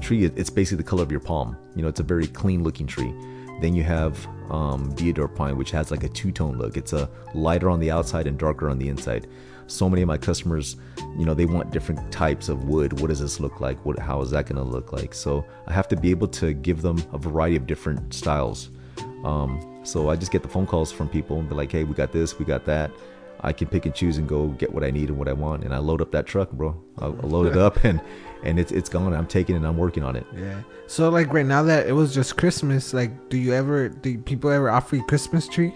tree it's basically the color of your palm. You know it's a very clean looking tree. Then you have um, deodar pine which has like a two-tone look. It's a lighter on the outside and darker on the inside. So many of my customers you know they want different types of wood. What does this look like? What how is that going to look like? So i have to be able to give them a variety of different styles. Um, so i just get the phone calls from people and be like hey we got this we got that i can pick and choose and go get what i need and what i want and i load up that truck bro i I load it up and and it's it's gone i'm taking it and i'm working on it yeah. So like right now that it was just Christmas, like, do you ever do people ever offer you Christmas trees?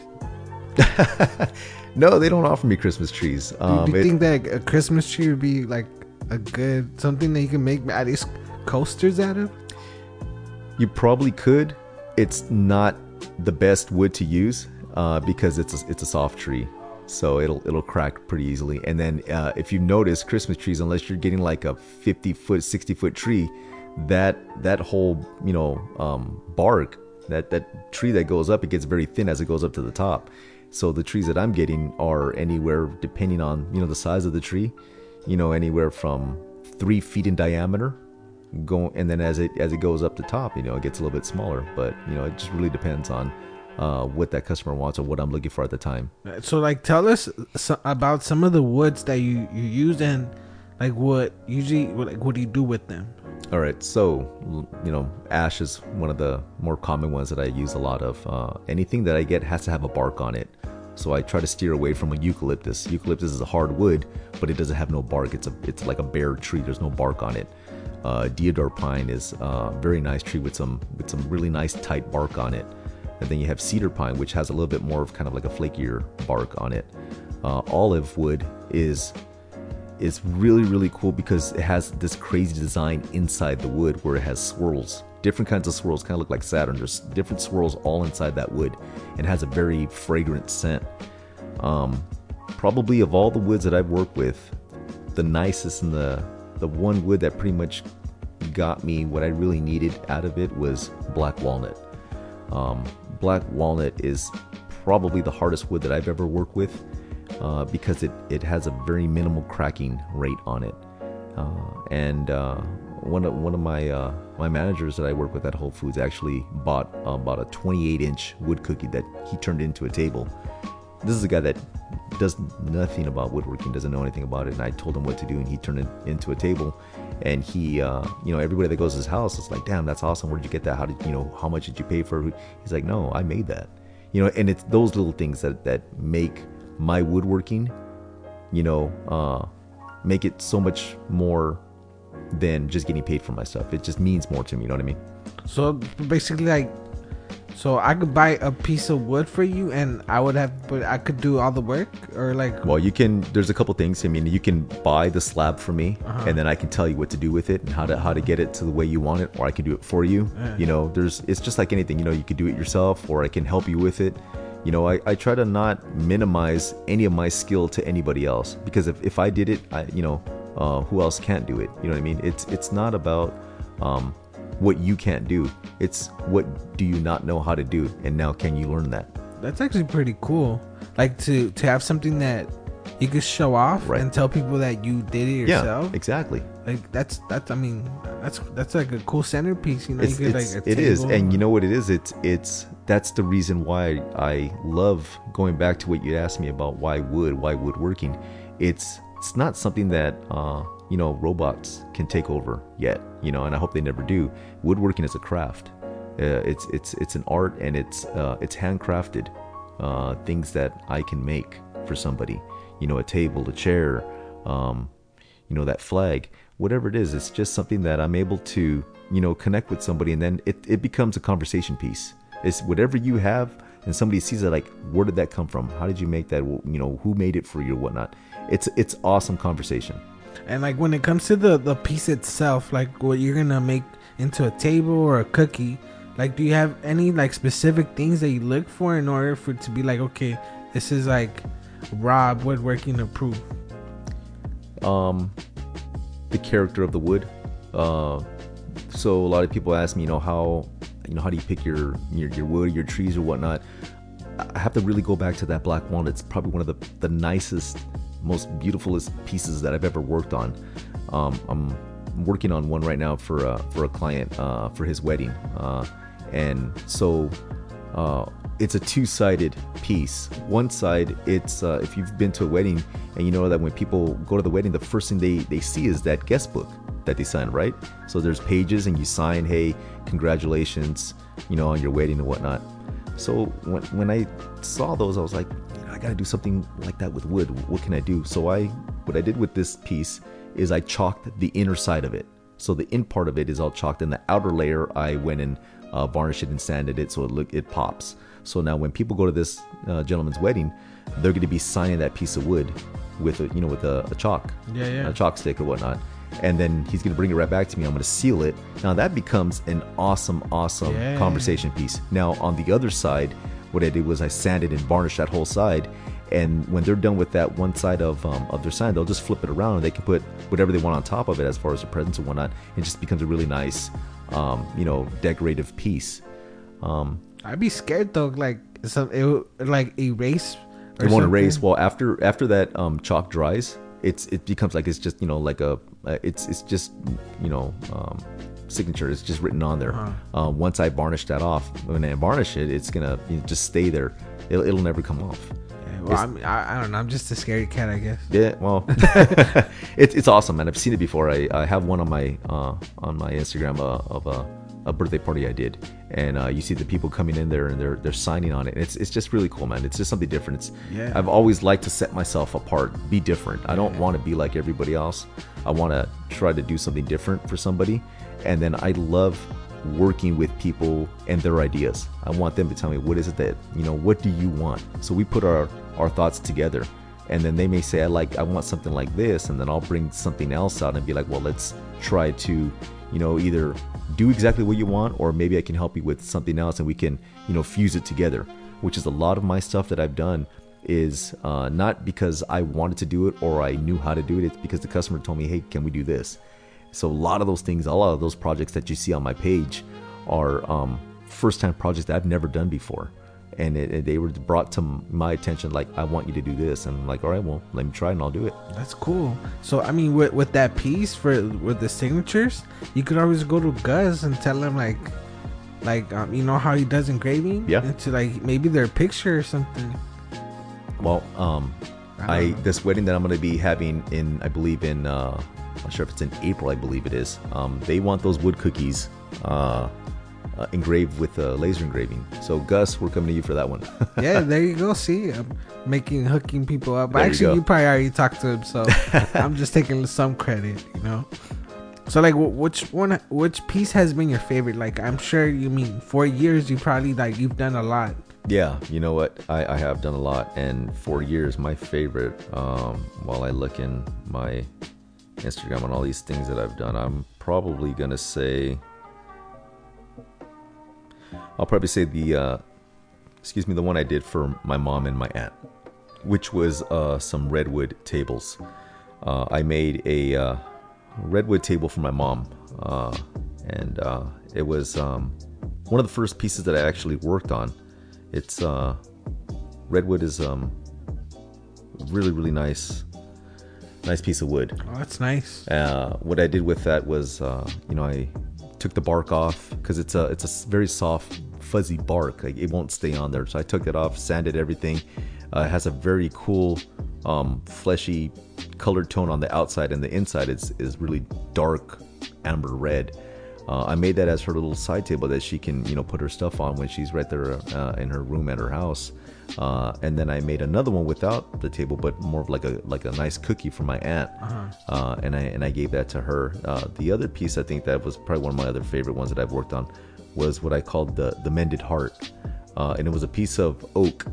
no they don't offer me christmas trees Do, um, do you it- think that a Christmas tree would be like a good something that you can make at least coasters out of? You probably could. It's not the best wood to use uh, because it's a, it's a soft tree, so it'll it'll crack pretty easily. And then uh, if you notice, Christmas trees, unless you're getting like a 50 foot, 60 foot tree, that that whole you know um, bark, that that tree that goes up, it gets very thin as it goes up to the top. So the trees that I'm getting are anywhere, depending on you know the size of the tree, you know anywhere from three feet in diameter go and then as it as it goes up the top you know it gets a little bit smaller but you know it just really depends on uh, what that customer wants or what i'm looking for at the time. So like, tell us so, about some of the woods that you you use and like what usually what, like what do you do with them? all right. So you know ash is one of the more common ones that i use a lot of uh, anything that i get has to have a bark on it. So i try to steer away from a eucalyptus. Eucalyptus is a hard wood but it doesn't have no bark. It's a it's like a bare tree. There's no bark on it. Uh, deodar pine is a very nice tree with some with some really nice tight bark on it and then you have cedar pine which has a little bit more of kind of like a flakier bark on it. Uh, olive wood is is really really cool because it has this crazy design inside the wood where it has swirls. Different kinds of swirls kind of look like saturn. There's different swirls all inside that wood. And has a very fragrant scent. Um, probably of all the woods that i've worked with the nicest and the the one wood that pretty much got me what i really needed out of it was black walnut. Um, black walnut is probably the hardest wood that I've ever worked with uh, because it, it has a very minimal cracking rate on it. Uh, and uh, one of one of my uh, my managers that I work with at Whole Foods actually bought uh, a 28 inch wood cookie that he turned into a table. This is a guy that does nothing about woodworking, doesn't know anything about it, and I told him what to do, and he turned it into a table. And he, uh, you know, everybody that goes to his house is like, "Damn, that's awesome! Where did you get that? How did you know? How much did you pay for it?" He's like, "No, I made that." You know, and it's those little things that that make my woodworking, you know, uh, make it so much more than just getting paid for my stuff. It just means more to me. You know what I mean? So basically, like, so I could buy a piece of wood for you, and I would have, but I could do all the work, or like, Well, you can. There's a couple things. I mean, you can buy the slab for me, Uh-huh. and then I can tell you what to do with it and how to how to get it to the way you want it, or I can do it for you. Yeah. You know, there's. It's just like anything. You know, you could do it yourself, or I can help you with it. You know, I, I try to not minimize any of my skill to anybody else because if, if I did it, I you know, uh, who else can't do it? You know what I mean? It's it's not about um, what you can't do. It's what do you not know how to do, and now can you learn that? That's actually pretty cool. Like to to have something that you could show off Right. and tell people that you did it yourself. Yeah, exactly. Like that's that's I mean that's that's like a cool centerpiece. You know, It's, you could it's, like it is, and you know what it is. It's it's that's the reason why I love going back to what you asked me about why wood, why woodworking. It's it's not something that uh, you know robots can take over yet. You know, and I hope they never do. Woodworking is a craft. Uh, it's it's it's an art, and it's uh, it's handcrafted uh, things that I can make for somebody. You know, a table, a chair, um, you know that flag whatever it is it's just something that i'm able to you know connect with somebody and then it, it becomes a conversation piece it's whatever you have and somebody sees it like where did that come from how did you make that you know who made it for you or whatnot it's it's awesome conversation And like when it comes to the the piece itself, like what you're gonna make into a table or a cookie, like do you have any like specific things that you look for in order for it to be like, okay, this is like Rob woodworking approved. um the character of the wood. Uh so a lot of people ask me you know how you know how do you pick your your, your wood your trees or whatnot? I have to really go back to that black walnut it's probably one of the the nicest most beautifulest pieces that i've ever worked on um i'm working on one right now for for a client uh for his wedding uh and so uh, it's a two-sided piece. One side, it's uh, if you've been to a wedding and you know that when people go to the wedding, the first thing they they see is that guest book that they sign, right? So there's pages and you sign, hey, congratulations, you know, on your wedding and whatnot. So when when I saw those, I was like, I got to do something like that with wood. What can I do? So I what I did with this piece is I chalked the inner side of it. So the in part of it is all chalked, and the outer layer I went and uh, varnished it and sanded it so it look it pops. So now when people go to this uh, gentleman's wedding, they're going to be signing that piece of wood with a you know with a, a chalk, Yeah, yeah. a chalk stick or whatnot. And then he's going to bring it right back to me. I'm going to seal it. Now that becomes an awesome, awesome Yeah. conversation piece. Now on the other side, what I did was I sanded and varnished that whole side. And when they're done with that one side of um, of their sign, they'll just flip it around and they can put whatever they want on top of it as far as the presents and whatnot. It just becomes a really nice, um, you know, decorative piece. Um, I'd be scared though, like some it like erase. or it won't something. erase. Well, after after that um, chalk dries, it's it becomes like it's just you know like a uh, it's it's just you know um, signature. It's just written on there. Uh-huh. Um, once I varnish that off, when I varnish it, it's gonna you know, just stay there. It'll, it'll never come off. Yeah, well, I'm, I, I don't know. I'm just a scary cat, I guess. Yeah, well, it's it's awesome, man. I've seen it before. I, I have one on my uh, on my Instagram uh, of a, a birthday party I did, and uh, you see the people coming in there and they're they're signing on it. It's it's just really cool, man. It's just something different. It's Yeah. I've always liked to set myself apart, be different. I don't want to be like everybody else. I want to try to do something different for somebody, and then I love working with people and their ideas. I want them to tell me what is it that you know. What do you want? So we put our our thoughts together and then they may say i like i want something like this and then i'll bring something else out and be like well let's try to you know either do exactly what you want or maybe i can help you with something else and we can you know fuse it together which is a lot of my stuff that i've done is uh, not because i wanted to do it or i knew how to do it it's because the customer told me hey can we do this so a lot of those things a lot of those projects that you see on my page are um, first time projects that i've never done before and it, it- they were brought to my attention like i want you to do this and i'm like all right well let me try and i'll do it That's cool. So I mean, with with that piece for with the signatures, you could always go to Gus and tell him like, like um, you know how he does engraving. Yeah. And to like maybe their picture or something. well um I i, this wedding that i'm going to be having in i believe in uh i'm not sure if it's in april i believe it is um they want those wood cookies uh, uh engraved with uh, laser engraving so gus we're coming to you for that one yeah, there you go. See, I'm making hooking people up. There Actually, go. you, probably already talked to him, so I'm just taking some credit, you know. So like, which one, which piece has been your favorite? Like, I'm sure you mean four years. You probably like you've done a lot. Yeah, you know what? I, I have done a lot, and for years, my favorite. Um, while I look in my Instagram on all these things that I've done, I'm probably gonna say. I'll probably say the, uh, excuse me, the one I did for my mom and my aunt, which was uh, some redwood tables. Uh, I made a uh, redwood table for my mom, uh, and uh, It was um, one of the first pieces that I actually worked on. It's uh, redwood is um, really really nice, nice piece of wood. Oh, that's nice. Uh, what I did with that was, uh, you know, I took the bark off because it's a it's a very soft, fuzzy bark. Like it won't stay on there. So I took it off, sanded everything. Uh, it has a very cool, um, fleshy, colored tone on the outside, and the inside is is really dark amber red. Uh, I made that as her little side table that she can, you know, put her stuff on when she's right there uh, in her room at her house. Uh, and then I made another one without the table, but more of like a like a nice cookie for my aunt. Uh, and I and I gave that to her. Uh, the other piece I think that was probably one of my other favorite ones that I've worked on was what I called the the mended heart, uh, and it was a piece of oak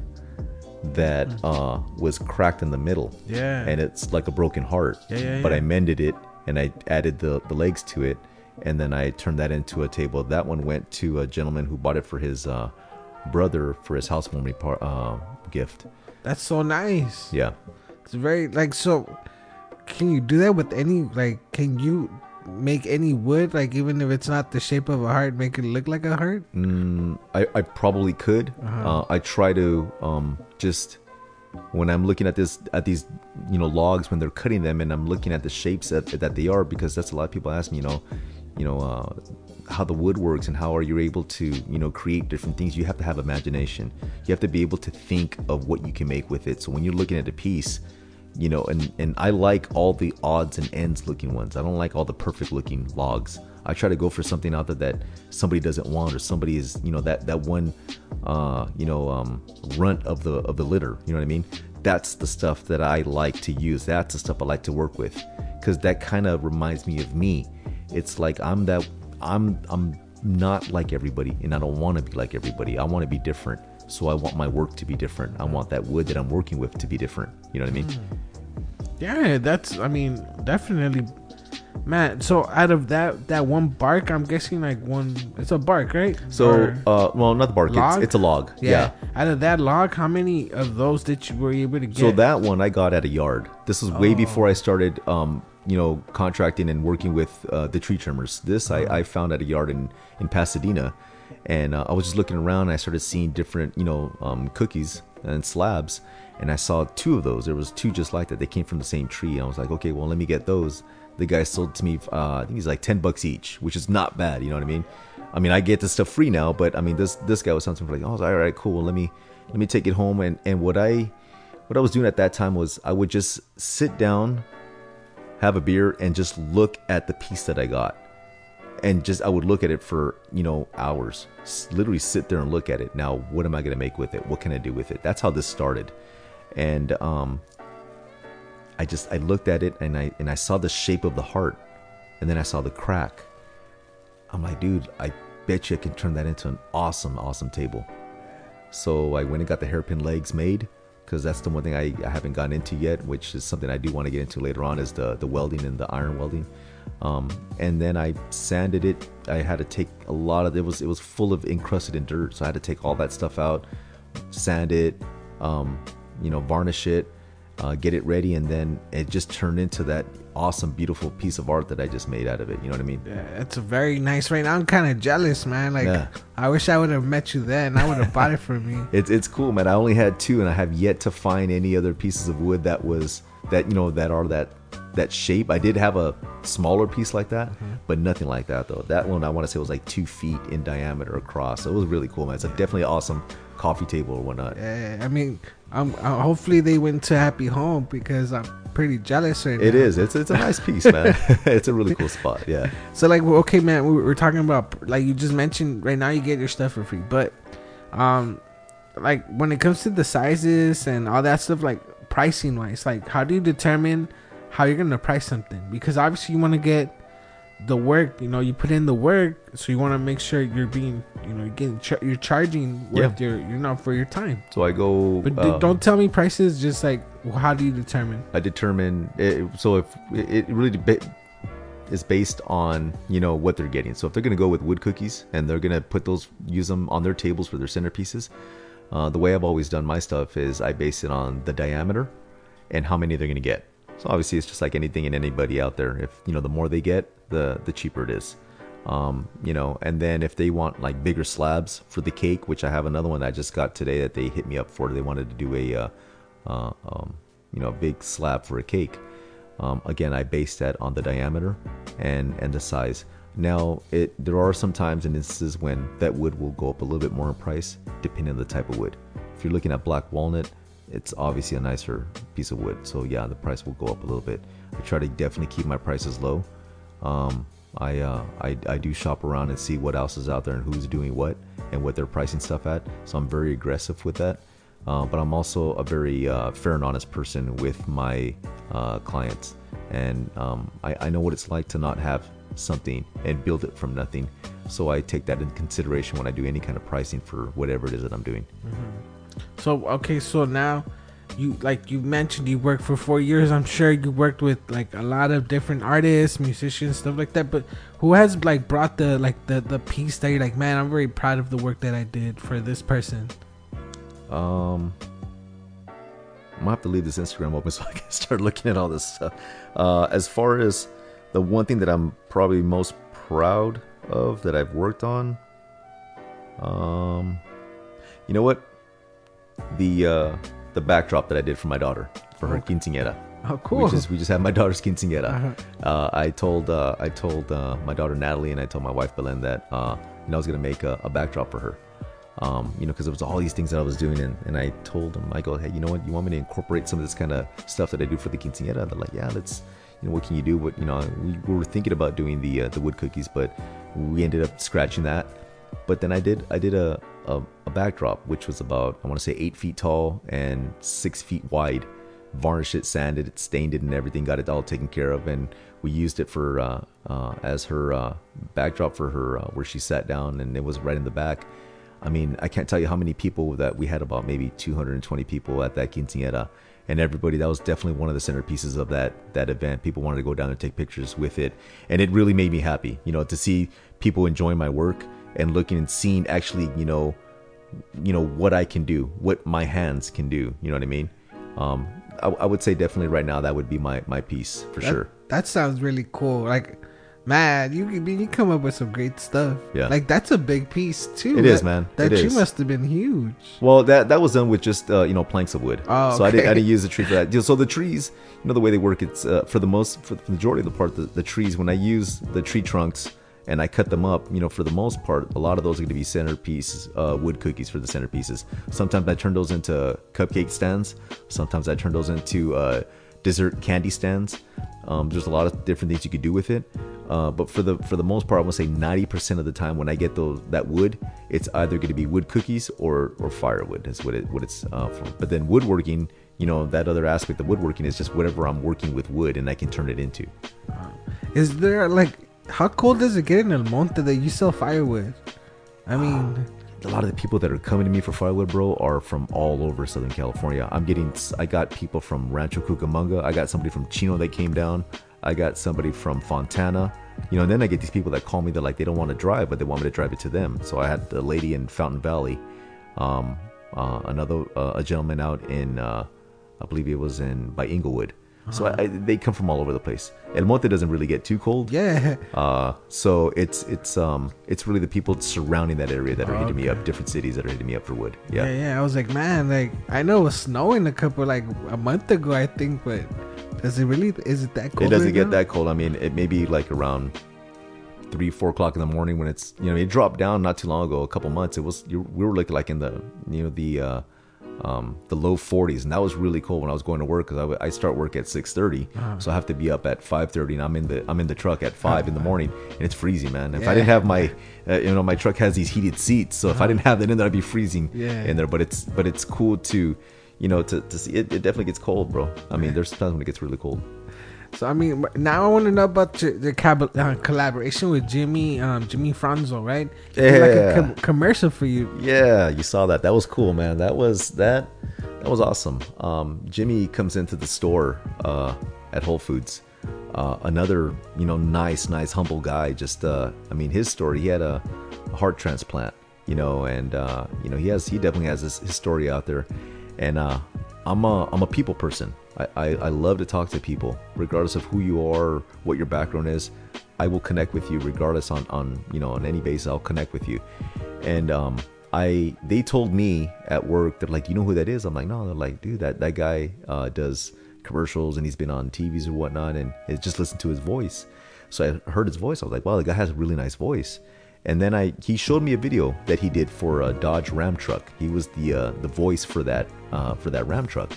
that uh, was cracked in the middle. Yeah. and it's like a broken heart. Yeah, yeah, But. I mended it and I added the the legs to it, and then I turned that into a table. That one went to a gentleman who bought it for his uh, brother for his housewarming par- uh, gift. That's so nice. Yeah. It's very like so. Can you do that with any like? Can you make any wood like even if it's not the shape of a heart, make it look like a heart? Mm, I, I probably could. uh I try to um, just when I'm looking at this at these you know logs when they're cutting them and I'm looking at the shapes that that they are because that's a lot of people ask me you know you know uh, how the wood works and how are you able to you know create different things. You have to have imagination. You have to be able to think of what you can make with it. So when you're looking at a piece you know and and i like all the odds and ends looking ones i don't like all the perfect looking logs i try to go for something out there that somebody doesn't want or somebody is you know that that one uh you know um runt of the of the litter you know what i mean that's the stuff that i like to use that's the stuff i like to work with because that kind of reminds me of me it's like i'm that i'm i'm not like everybody and i don't want to be like everybody i want to be different so i want my work to be different i want that wood that i'm working with to be different you know what i mean Yeah, that's. I mean, definitely, man. So out of that that one bark, I'm guessing like one. It's a bark, right? So, Or- uh, well, not the bark. It's, it's a log. yeah. Yeah. Out of that log, how many of those did you were you able to get? So that one I got at a yard. This was way before I started, um, you know, contracting and working with uh, the tree trimmers. This I, I found at a yard in in Pasadena, and uh, I was just looking around. and I started seeing different, you know, um, cookies and slabs, and I saw two of those. There was two just like that. They came from the same tree. And I was like, okay, well, let me get those. The guy sold to me. Uh, I think he's like ten bucks each, which is not bad. You know what I mean? I mean, I get this stuff free now, but I mean, this this guy was something for like, oh, I was like, all right, cool. Well, let me let me take it home. And and what I what I was doing at that time was I would just sit down, have a beer, and just look at the piece that I got. And just I would look at it for you know hours, literally sit there and look at it. Now, what am I gonna make with it? What can I do with it? That's how this started, and um, I just I looked at it and I and I saw the shape of the heart, and then I saw the crack. I'm like, dude, I bet you I can turn that into an awesome, awesome table. So I went and got the hairpin legs made because that's the one thing I, I haven't gotten into yet, which is something I do want to get into later on is the the welding and the iron welding. Um, and then I sanded it. I had to take a lot of it was it was full of encrusted in dirt, so I had to take all that stuff out, sand it, um, you know, varnish it, uh, get it ready, and then it just turned into that awesome, beautiful piece of art that I just made out of it. You know what I mean? Yeah, it's a very nice right now. I'm kind of jealous, man. Like, Yeah. I wish I would have met you then. I would have bought it for me. It's it's cool, man. I only had two, and I have yet to find any other pieces of wood that was that you know that are that that shape. I did have a smaller piece like that, mm-hmm. but nothing like that though. That one I want to say was like two feet in diameter across. So it was really cool, man. It's a definitely awesome coffee table or whatnot. Yeah, I mean, um, uh, hopefully they went to Happy Home because I'm pretty jealous right It now. is. It's it's a nice piece, man. it's a really cool spot. Yeah. So like, okay, man, we we're talking about like you just mentioned. Right now, you get your stuff for free, but um, like when it comes to the sizes and all that stuff, like pricing wise, like how do you determine how you're gonna price something? Because obviously you want to get the work. You know, you put in the work, so you want to make sure you're being, you know, you're getting char- you're charging worth your, you know, for your time. So I go. But d- um, don't tell me prices. Just like, well, how do you determine? I determine it, so if it really deba- is based on you know what they're getting. So if they're gonna go with wood cookies and they're gonna put those use them on their tables for their centerpieces, uh, the way I've always done my stuff is I base it on the diameter and how many they're gonna get. So obviously it's just like anything and anybody out there. If you know the more they get, the the cheaper it is. Um, you know, and then if they want like bigger slabs for the cake, which I have another one I just got today that they hit me up for. They wanted to do a, uh, uh, um, you know, a big slab for a cake. Um, again, I base that on the diameter and and the size. Now, it there are some times and instances when that wood will go up a little bit more in price depending on the type of wood. If you're looking at black walnut, it's obviously a nicer piece of wood. So yeah, the price will go up a little bit. I try to definitely keep my prices low. Um, I, uh, I I do shop around and see what else is out there and who's doing what and what they're pricing stuff at. So I'm very aggressive with that. Uh, but I'm also a very uh, fair and honest person with my uh, clients, and um, I, I know what it's like to not have something and build it from nothing. So I take that in consideration when I do any kind of pricing for whatever it is that I'm doing. So okay, so now you like you mentioned you worked for four years. I'm sure you worked with like a lot of different artists, musicians, stuff like that. But who has like brought the like the the piece that you're like, man, I'm very proud of the work that I did for this person. Um, I'm gonna have to leave this Instagram open so I can start looking at all this stuff. Uh, as far as the one thing that I'm probably most proud of that I've worked on, um, you know what? The uh, the backdrop that I did for my daughter for her quinceañera. Oh, cool. We just we just had my daughter's quinceañera. Uh-huh. Uh, I told uh, I told uh, my daughter Natalie and I told my wife Belen that uh, you know I was gonna make a, a backdrop for her. Um, you know, because it was all these things that I was doing, and, and I told them, I go, hey, you know what? You want me to incorporate some of this kind of stuff that I do for the quinceañera? They're like, yeah, let's. You know, what can you do? What you know, we, we were thinking about doing the uh, the wood cookies, but we ended up scratching that. But then I did I did a a, a backdrop which was about I want to say eight feet tall and six feet wide. Varnished it, sanded it, stained it, and everything. Got it all taken care of, and we used it for uh, uh, as her uh, backdrop for her uh, where she sat down, and it was right in the back. I mean, I can't tell you how many people that we had about maybe 220 people at that quinceañera, and everybody that was definitely one of the centerpieces of that that event. People wanted to go down and take pictures with it, and it really made me happy, you know, to see people enjoying my work and looking and seeing actually, you know, you know what I can do, what my hands can do. You know what I mean? Um, I, I would say definitely right now that would be my my piece for That- sure. That sounds really cool. Like, man, you you come up with some great stuff. Yeah. Like that's a big piece too. It That- is, man. That It tree is. must have been huge. Well, that that was done with just uh, you know planks of wood. Oh, So I didn't I didn't use the tree for that. So the trees, you know, the way they work, it's uh, for the most for the majority of the part, the, the trees. When I use the tree trunks and I cut them up, you know, for the most part, a lot of those are going to be centerpiece uh, wood cookies for the centerpieces. Sometimes I turn those into cupcake stands. Sometimes I turn those into uh, dessert candy stands. Um, there's a lot of different things you could do with it. Uh, but for the for the most part, I want to say 90% of the time when I get those that wood, it's either going to be wood cookies or or firewood is what it what it's uh, for. But then woodworking, you know, that other aspect of woodworking is just whatever I'm working with wood and I can turn it into. Is there like how cold does it get in El Monte that you sell firewood? I mean, a lot of the people that are coming to me for firewood, bro, are from all over Southern California. I'm getting, I got people from Rancho Cucamonga. I got somebody from Chino that came down. I got somebody from Fontana. You know, and then I get these people that call me. They're like, they don't want to drive, but they want me to drive it to them. So I had a lady in Fountain Valley, um, uh, another uh, a gentleman out in, uh, I believe it was in by Inglewood. So I, I, they come from all over the place. El Monte doesn't really get too cold. yeah. Uh, so it's it's um it's really the people surrounding that area that are hitting me up, different cities that are hitting me up for wood. yeah, Yeah. yeah, I was like, man, like I know it was snowing a couple like a month ago, I think, but does it really? Is it that cold? It doesn't right get now? that cold. I mean, it may be like around three, four o'clock in the morning when it's you know it dropped down not too long ago, a couple months. It was you, we were looking like in the you know the uh, um, the low 40s, and that was really cold when I was going to work because I, w- I start work at 6:30, Uh-huh. so I have to be up at 5:30, and I'm in the I'm in the truck at five in the morning, and it's freezing, man. If Yeah. I didn't have my uh, you know my truck has these heated seats, so if I didn't have that in there, I'd be freezing Uh-huh. Yeah. in there. But it's but it's cool to you know to, to see it, it definitely gets cold, bro. I mean, there's times when it gets really cold. So I mean, now I want to know about the cab- uh, collaboration with Jimmy, um, Jimmy Franzo, right? Did, like a Yeah. com- commercial for you. Yeah, you saw that. That was cool, man. That was that that was awesome. Um, Jimmy comes into the store uh, at Whole Foods. Uh, another, you know, nice, nice, humble guy. Just, uh, I mean, his story. He had a, a heart transplant, you know, and uh, you know, he has, he definitely has his, his story out there. And uh, I'm a, I'm a people person. I, I, I love to talk to people, regardless of who you are, what your background is. I will connect with you, regardless on, on you know on any basis. I'll connect with you, and um, I they told me at work they're like, you know who that is? I'm like, no. They're like, dude, that that guy uh, does commercials and he's been on TVs or whatnot, and it just listen to his voice. So I heard his voice. I was like, wow, the guy has a really nice voice. And then I he showed me a video that he did for a Dodge Ram truck. He was the uh, the voice for that uh, for that Ram truck.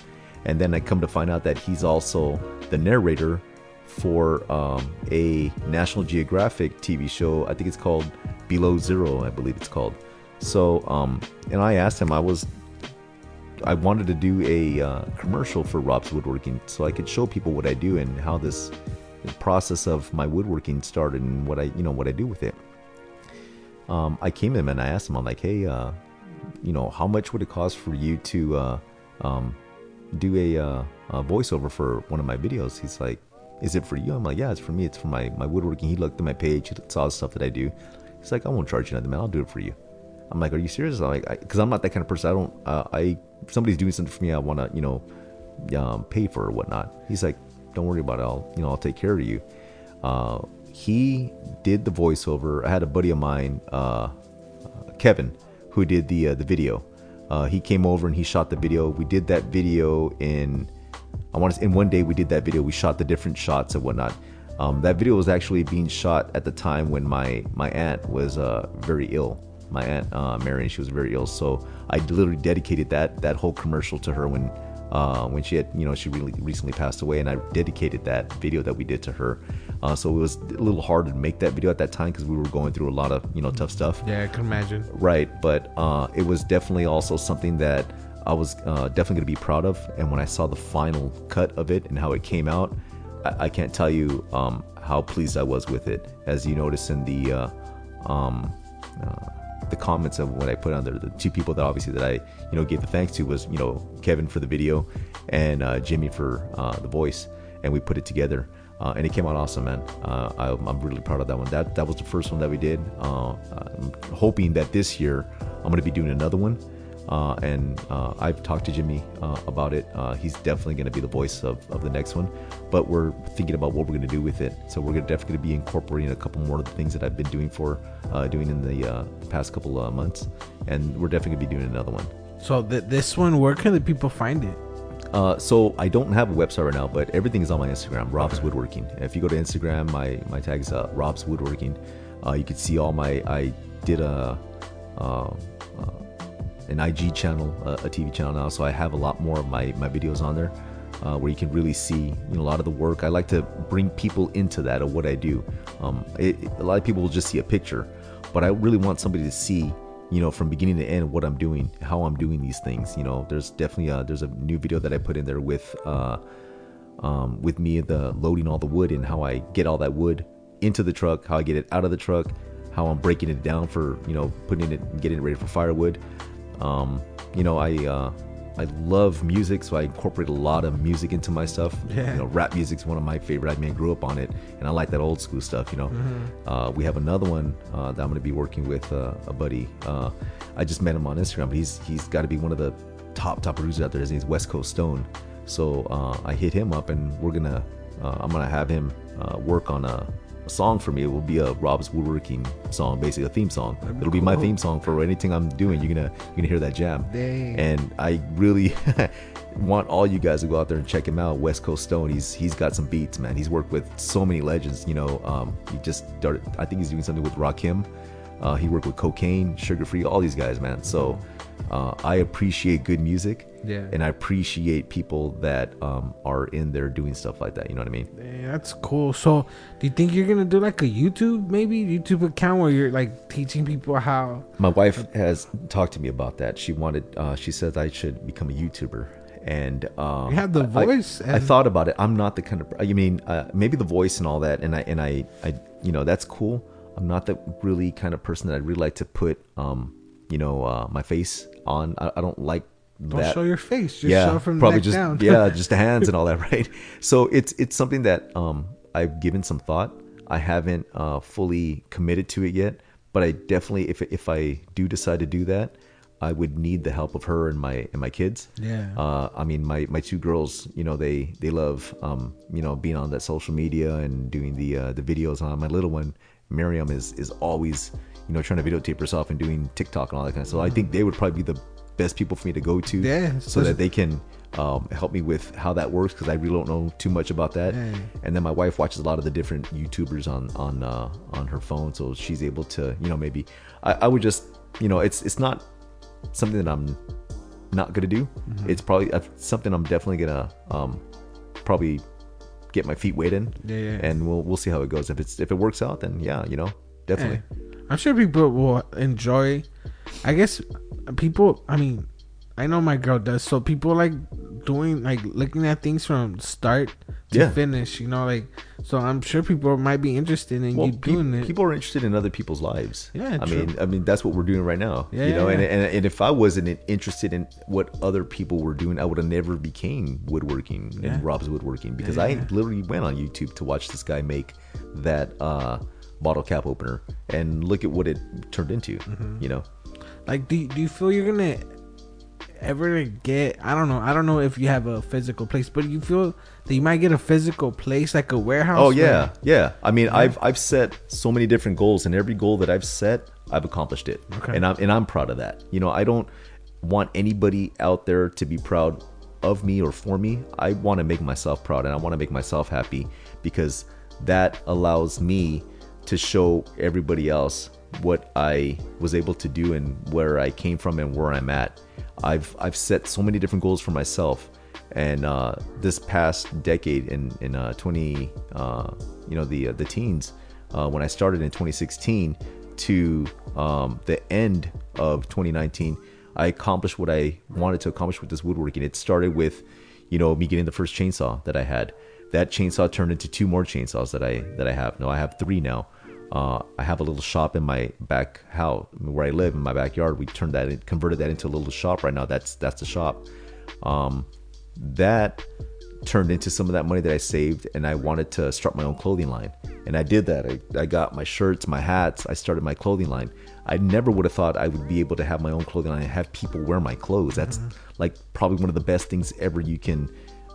And then I come to find out that he's also the narrator for um, a National Geographic TV show. I think it's called Below Zero. I believe it's called. So um, and I asked him. I was I wanted to do a uh, commercial for Rob's Woodworking so I could show people what I do and how this process of my woodworking started and what I you know what I do with it um, I came to him and I asked him, I'm like, hey, uh, you know, how much would it cost for you to uh, um, do a, uh, a, voiceover for one of my videos? He's like, is it for you? I'm like, yeah, it's for me. It's for my, my woodworking. He looked at my page, saw the stuff that I do. He's like, I won't charge you nothing, man. I'll do it for you. I'm like, are you serious? I'm like, because I'm not that kind of person. I don't, uh, I, if somebody's doing something for me, I want to, you know, um, pay for or whatnot. He's like, don't worry about it. I'll, you know, I'll take care of you. Uh, he did the voiceover. I had a buddy of mine, uh, Kevin, who did the uh, the video. Uh, he came over and he shot the video. We did that video in I want to in one day we did that video. We shot the different shots and whatnot. Um, that video was actually being shot at the time when my my aunt was uh, very ill. My aunt uh, Marion, she was very ill. So I literally dedicated that that whole commercial to her when uh, when she had you know she really recently passed away, and I dedicated that video that we did to her. Uh, so it was a little hard to make that video at that time because we were going through a lot of you know tough stuff. Yeah, I can imagine. Right, but uh, it was definitely also something that I was uh, definitely going to be proud of. And when I saw the final cut of it and how it came out, I, I can't tell you um, how pleased I was with it. As you notice in the uh, um, uh, the comments of what I put on there, the two people that obviously that I you know gave the thanks to was you know Kevin for the video and uh, Jimmy for the voice, and we put it together uh, and it came out awesome, man. Uh, I, am really proud of that one. That that was the first one that we did. Uh, I'm hoping that this year I'm going to be doing another one. Uh, and uh, I've talked to Jimmy uh, about it. he's definitely going to be the voice of, of the next one. But we're thinking about what we're going to do with it. So we're gonna definitely be incorporating a couple more of the things that I've been doing for doing in the past couple of months, and we're definitely going to be doing another one. So th- this one, where can the people find it? Uh, so I don't have a website right now, but everything is on my Instagram, Rob's okay. Woodworking. If you go to Instagram, my my tag is uh, Rob's Woodworking. Uh, you can see all my. I did a uh, uh, an IG channel, a TV channel now, so I have a lot more of my my videos on there. Uh, where you can really see you know a lot of the work. I like to bring people into that of what I do. Um, it, a lot of people will just see a picture, but I really want somebody to see you know from beginning to end what i'm doing how i'm doing these things you know. There's definitely a there's a new video that i put in there with uh um with me the loading all the wood and how i get all that wood into the truck how i get it out of the truck how i'm breaking it down for you know putting it getting it ready for firewood. Um you know i uh I love music, so I incorporate a lot of music into my stuff. Yeah. You know, rap music's one of my favorite. I mean, I grew up on it, and I like that old school stuff. You know, mm-hmm. uh, we have another one uh, that I'm going to be working with uh, a buddy. Uh, I just met him on Instagram, but he's he's got to be one of the top top producers out there. His name's West Coast Stone. So uh, I hit him up, and we're gonna uh, I'm gonna have him work on a a song for me. It will be a Rob's woodworking song, basically a theme song. It'll be my theme song for anything I'm doing. You're gonna you're gonna hear that jam. Dang. And I really want all you guys to go out there and check him out. West Coast Stone. He's he's got some beats, man. He's worked with so many legends. You know, um, he just started. I think he's doing something with Rakim. Uh, he worked with Kokane, Suga Free, all these guys, man. So uh, I appreciate good music. Yeah. And I appreciate people that um, are in there doing stuff like that. You know what I mean? Yeah, that's cool. So, do you think you're gonna do like a YouTube, maybe YouTube account where you're like teaching people how? My wife has talked to me about that. She wanted. Uh, she says I should become a YouTuber. And um, you have the voice. I, I, thought about it. I'm not the kind of. You mean uh, maybe the voice and all that, and I and I, I, you know, that's cool. I'm not the really kind of person that I'd really like to put, um, you know, uh, my face on. I, I don't like don't that, show your face. Just yeah, show from probably just down. yeah, just the hands and all that, right? So it's it's something that um, I've given some thought. I haven't uh, fully committed to it yet, but I definitely, if if I do decide to do that, I would need the help of her and my and my kids. Yeah. Uh, I mean, my my two girls, you know, they they love, um, you know, being on that social media and doing the uh, the videos on. My little one, Miriam, is is always, you know, trying to videotape herself and doing TikTok and all that kind of. So I think they would probably be the best people for me to go to. Yeah, So that they can um, help me with how that works because I really don't know too much about that. Yeah. And then my wife watches a lot of the different YouTubers on on uh, on her phone, so she's able to, you know, maybe I, I would just, you know, it's it's not something that I'm not gonna do. Mm-hmm. It's probably uh, something I'm definitely gonna um, probably get my feet wet in, Yeah, yeah. and we'll we'll see how it goes. If it's if it works out, then yeah, you know, definitely. I'm sure people will enjoy. I guess people. I mean, I know my girl does. So people like doing like looking at things from start to Yeah. finish. You know, like so. I'm sure people might be interested in Well, you pe- doing it. people are interested in other people's lives. Yeah, I true. mean, I mean that's what we're doing right now. Yeah, you know, yeah, and, and and if I wasn't interested in what other people were doing, I would have never became woodworking and Rob's woodworking because I literally went on YouTube to watch this guy make that uh, bottle cap opener and look at what it turned into. Mm-hmm. You know, Like, do do you feel you're gonna ever get? I don't know. I don't know if you have a physical place, but you feel that you might get a physical place, like a warehouse. Oh where- yeah, yeah. I mean, I've I've set so many different goals, and every goal that I've set, I've accomplished it, Okay. and I'm and I'm proud of that. You know, I don't want anybody out there to be proud of me or for me. I want to make myself proud, and I want to make myself happy because that allows me to show everybody else what I was able to do and where I came from and where I'm at. I've I've set so many different goals for myself. And uh, this past decade in in uh, 20 uh, you know the uh, the teens uh, when I started in 2016 to um, the end of 2019 I accomplished what I wanted to accomplish with this woodworking. It started with you know me getting the first chainsaw that I had. That chainsaw turned into two more chainsaws that I that I have. No I have three now uh, I have a little shop in my back house where I live in my backyard. We turned that, in, converted that into a little shop right now. That's that's the shop. Um, that turned into some of that money that I saved, and I wanted to start my own clothing line. And I did that. I, I got my shirts, my hats. I started my clothing line. I never would have thought I would be able to have my own clothing line and have people wear my clothes. That's like probably one of the best things ever you can.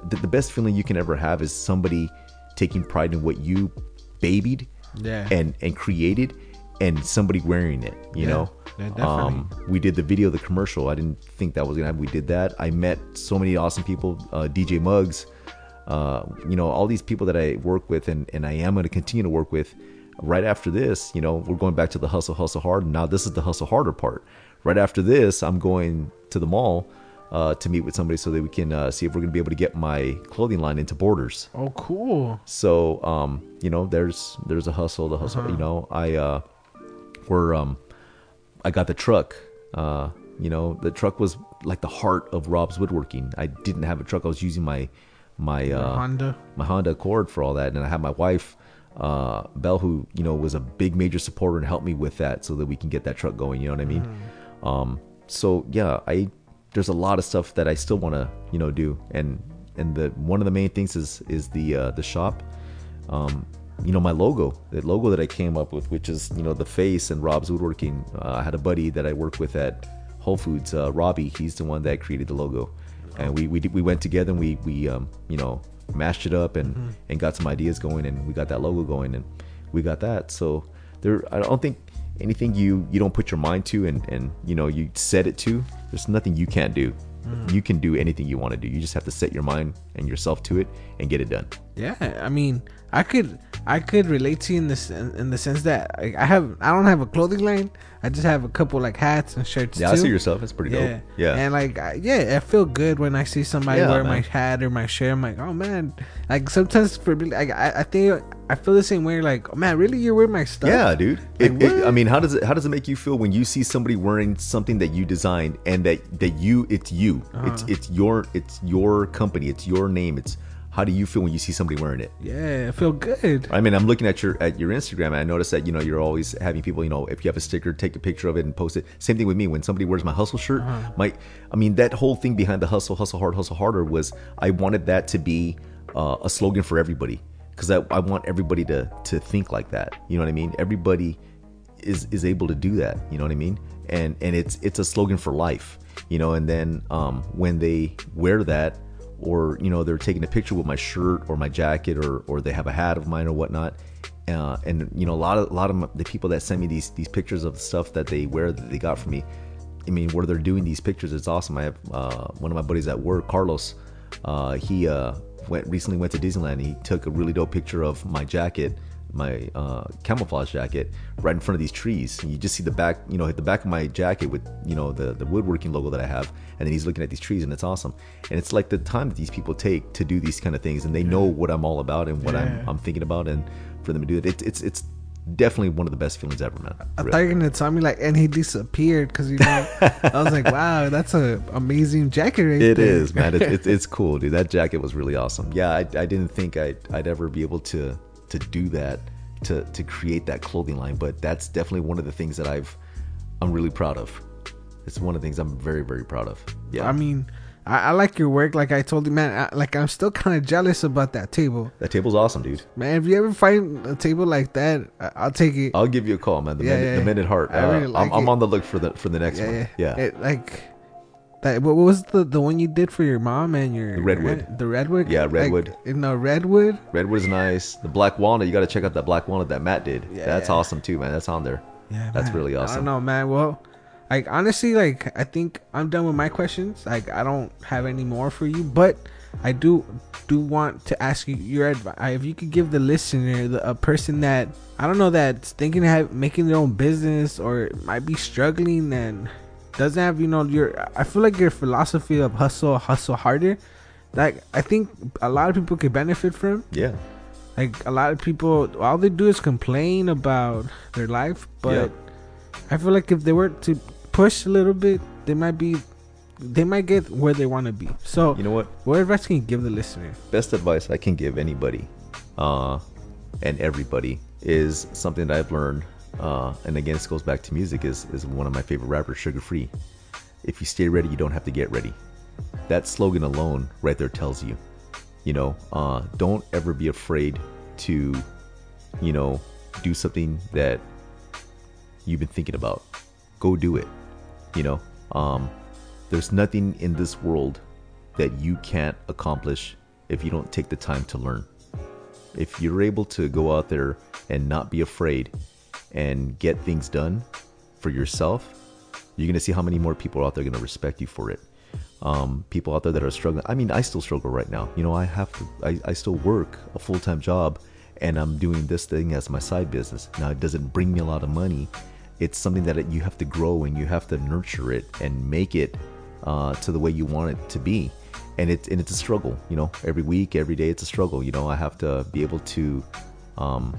The, the best feeling you can ever have is somebody taking pride in what you babied Yeah. and and created and somebody wearing it you Yeah. know? Yeah, um we did the video the commercial. I didn't think that was gonna happen. We did that. I met so many awesome people uh, dj muggs uh you know all these people that i work with and and i am going to continue to work with. Right after this you know we're going back to the hustle hustle hard. Now this is the hustle harder part. Right after this i'm going to the mall uh, to meet with somebody so that we can uh, see if we're going to be able to get my clothing line into borders. Oh, cool. so um you know there's there's a hustle the hustle you know i uh we're um i got the truck uh you know the truck was like the heart of rob's woodworking. I didn't have a truck. I was using my my uh Honda. my honda accord for all that. And i had my wife uh belle who you know was a big major supporter and helped me with that so that we can get that truck going you know what i mean? Um so yeah i there's a lot of stuff that i still want to you know do. And and the one of the main things is is the uh the shop. Um you know my logo the logo that i came up with which is you know the face and rob's woodworking. Uh, i had a buddy that i worked with at whole foods uh, robbie. He's the one that created the logo. And we we, did, we went together and we we um you know mashed it up and and got some ideas going and we got that logo going and we got that. So there i don't think anything you you don't put your mind to and and you know you set it to there's nothing you can't do. Mm. You can do anything you want to do. You just have to set your mind and yourself to it and get it done. Yeah, I mean, I could, I could relate to you in this, in, in the sense that like, I have, I don't have a clothing line. I just have a couple like hats and shirts. yeah too. i see yourself it's pretty Yeah, dope yeah and like, I, yeah, I feel good when I see somebody Yeah, wear my hat or my shirt. I'm like, oh man, like sometimes for me, like, I, I think I feel the same way. Like, oh man, really, you're wearing my stuff? Yeah, dude. Like, it, I mean, how does it how does it make you feel when you see somebody wearing something that you designed and that that you it's you Uh-huh. it's it's your it's your company it's your name it's how do you feel when you see somebody wearing it? yeah, I feel good. I mean, I'm looking at your at your Instagram and I noticed that you know you're always having people you know if you have a sticker, take a picture of it and post it. Same thing with me when somebody wears my hustle shirt. Uh-huh. My, I mean, that whole thing behind the hustle, hustle hard, hustle harder was I wanted that to be uh, a slogan for everybody because I, I want everybody to to think like that. You know what I mean? Everybody is is able to do that. You know what I mean? And and it's it's a slogan for life. You know, and then um, when they wear that, or you know they're taking a picture with my shirt or my jacket, or or they have a hat of mine or whatnot. Uh, and you know a lot of a lot of the people that send me these these pictures of the stuff that they wear that they got from me. I mean, where they're doing these pictures, it's awesome. I have uh, one of my buddies at work, Carlos. Uh, he uh, went recently went to Disneyland. He took a really dope picture of my jacket, my uh, camouflage jacket, right in front of these trees. And you just see the back, you know, hit the back of my jacket with you know the the woodworking logo that I have, and then he's looking at these trees, and it's awesome. And it's like the time that these people take to do these kind of things, and they know what I'm all about and what Yeah. I'm I'm thinking about, and for them to do it, it's it's it's definitely one of the best feelings ever, man. I Really. thought you were gonna tell me like, and he disappeared because you know. I was like, wow, that's a amazing jacket right It there. is, man. It, it, it's cool, dude. That jacket was really awesome. Yeah, I, I didn't think I'd, I'd ever be able to to do that, to to create that clothing line. But that's definitely one of the things that I've I'm really proud of. It's one of the things I'm very very proud of. Yeah, I mean, I, I like your work. Like I told you, man. I, like I'm still kind of jealous about that table, that table's awesome, dude. man. If you ever find a table like that, I, I'll take it. I'll give you a call, man. The Yeah, minute, yeah, the minute heart. I Uh, really like I'm, I'm on the look for the for the next yeah, one. yeah, Yeah, It, like that. What was the the one you did for your mom and your The redwood. The redwood. Yeah, Like, redwood. in the redwood. redwood's nice. The black walnut, you got to check out that black walnut that Matt did. Yeah, that's yeah. awesome too, man. That's on there. Yeah, That's man. really I awesome. don't know, man. Well, like honestly, like I think I'm done with my questions. Like I don't have any more for you, but I do do want to ask you your advice. Uh, if you could give the listener, the, a person that I don't know that's thinking of making their own business or might be struggling and doesn't have, you know, your. I feel like your philosophy of hustle, hustle harder. Like I think a lot of people could benefit from. Yeah, Like a lot of people, all they do is complain about their life. But I feel like if they were to push a little bit, they might be, they might get where they want to be. So, you know what? what advice can you give the listener? best advice I can give anybody uh, and everybody is something that I've learned. Uh, and again, this goes back to music. Is is one of my favorite rappers, Suga Free. If you stay ready, you don't have to get ready. That slogan alone, right there, tells you. You know, uh, don't ever be afraid to, you know, do something that you've been thinking about. Go do it. You know, um, there's nothing in this world that you can't accomplish if you don't take the time to learn. If you're able to go out there and not be afraid and get things done for yourself, you're gonna see how many more people out there are gonna respect you for it. Um, people out there that are struggling. I mean, I still struggle right now. You know, I have to. I, I still work a full time job, and I'm doing this thing as my side business. Now, it doesn't bring me a lot of money. It's something that you have to grow and you have to nurture it and make it uh, to the way you want it to be. And it's and it's a struggle. You know, every week, every day, it's a struggle. You know, I have to be able to um,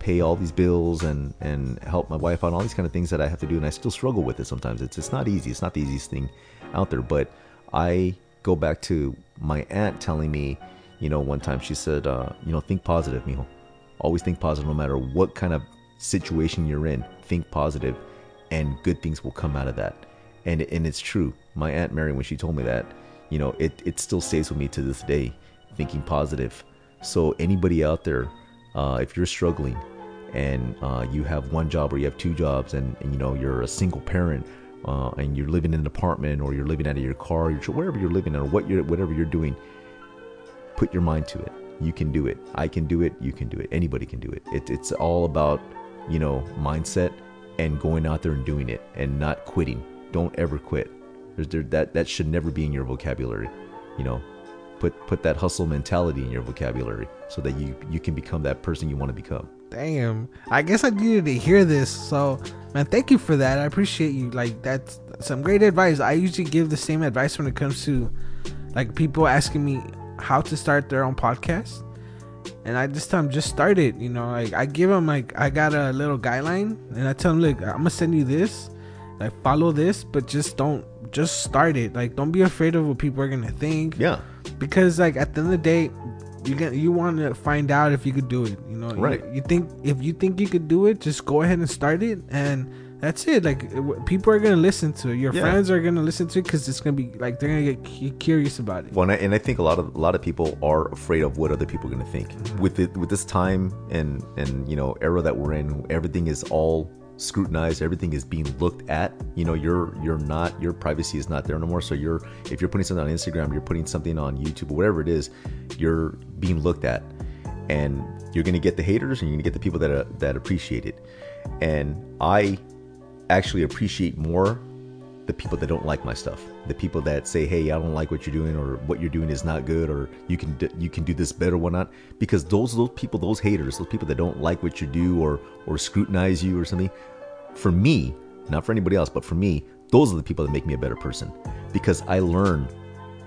pay all these bills and and help my wife on all these kind of things that I have to do and I still struggle with it sometimes. It's it's not easy. It's not the easiest thing out there. But I go back to my aunt telling me you know one time she said uh, you know think positive mijo. Always think positive no matter what kind of situation you're in. Think positive and good things will come out of that. And and it's true. My aunt Mary when she told me that you know it it still stays with me to this day thinking positive. So anybody out there uh, if you're struggling and uh, you have one job or you have two jobs and, and you know you're a single parent uh, and you're living in an apartment or you're living out of your car your, wherever you're living or what you're whatever you're doing put your mind to it. You can do it. I can do it. You can do it. Anybody can do it, it it's all about you know mindset and going out there and doing it and not quitting. Don't ever quit. There, that that should never be in your vocabulary you know put put that hustle mentality in your vocabulary so that you you can become that person you want to become Damn. I guess I needed to hear this. So, man, thank you for that. I appreciate you. Like, that's some great advice. I usually give the same advice when it comes to like people asking me how to start their own podcast. And I this time just started, you know, like I give them like I got a little guideline and I tell them, look, I'm gonna send you this, like follow this, but just don't just start it. Like, don't be afraid of what people are gonna think yeah because like at the end of the day you get you want to find out if you could do it you know Right. you, think if you think you could do it just go ahead and start it and that's it. Like w- people are gonna listen to it. Your Yeah. friends are gonna listen to it because it's gonna be like they're gonna get cu- curious about it. Well, and I, and I think a lot of a lot of people are afraid of what other people are going to think. Mm-hmm. With it, with this time and and you know era that we're in, everything is all scrutinized. Everything is being looked at. You know, you're you're not your privacy is not there no more. So you're if you're putting something on Instagram, you're putting something on YouTube whatever it is, you're being looked at, and you're to get the haters and you're to get the people that are, that appreciate it. And I actually appreciate more the people that don't like my stuff. The people that say hey i don't like what you're doing or what you're doing is not good or you can d- you can do this better or whatnot. Because those those people those haters those people that don't like what you do or or scrutinize you or something for me not for anybody else but for me those are the people that make me a better person. Because i learn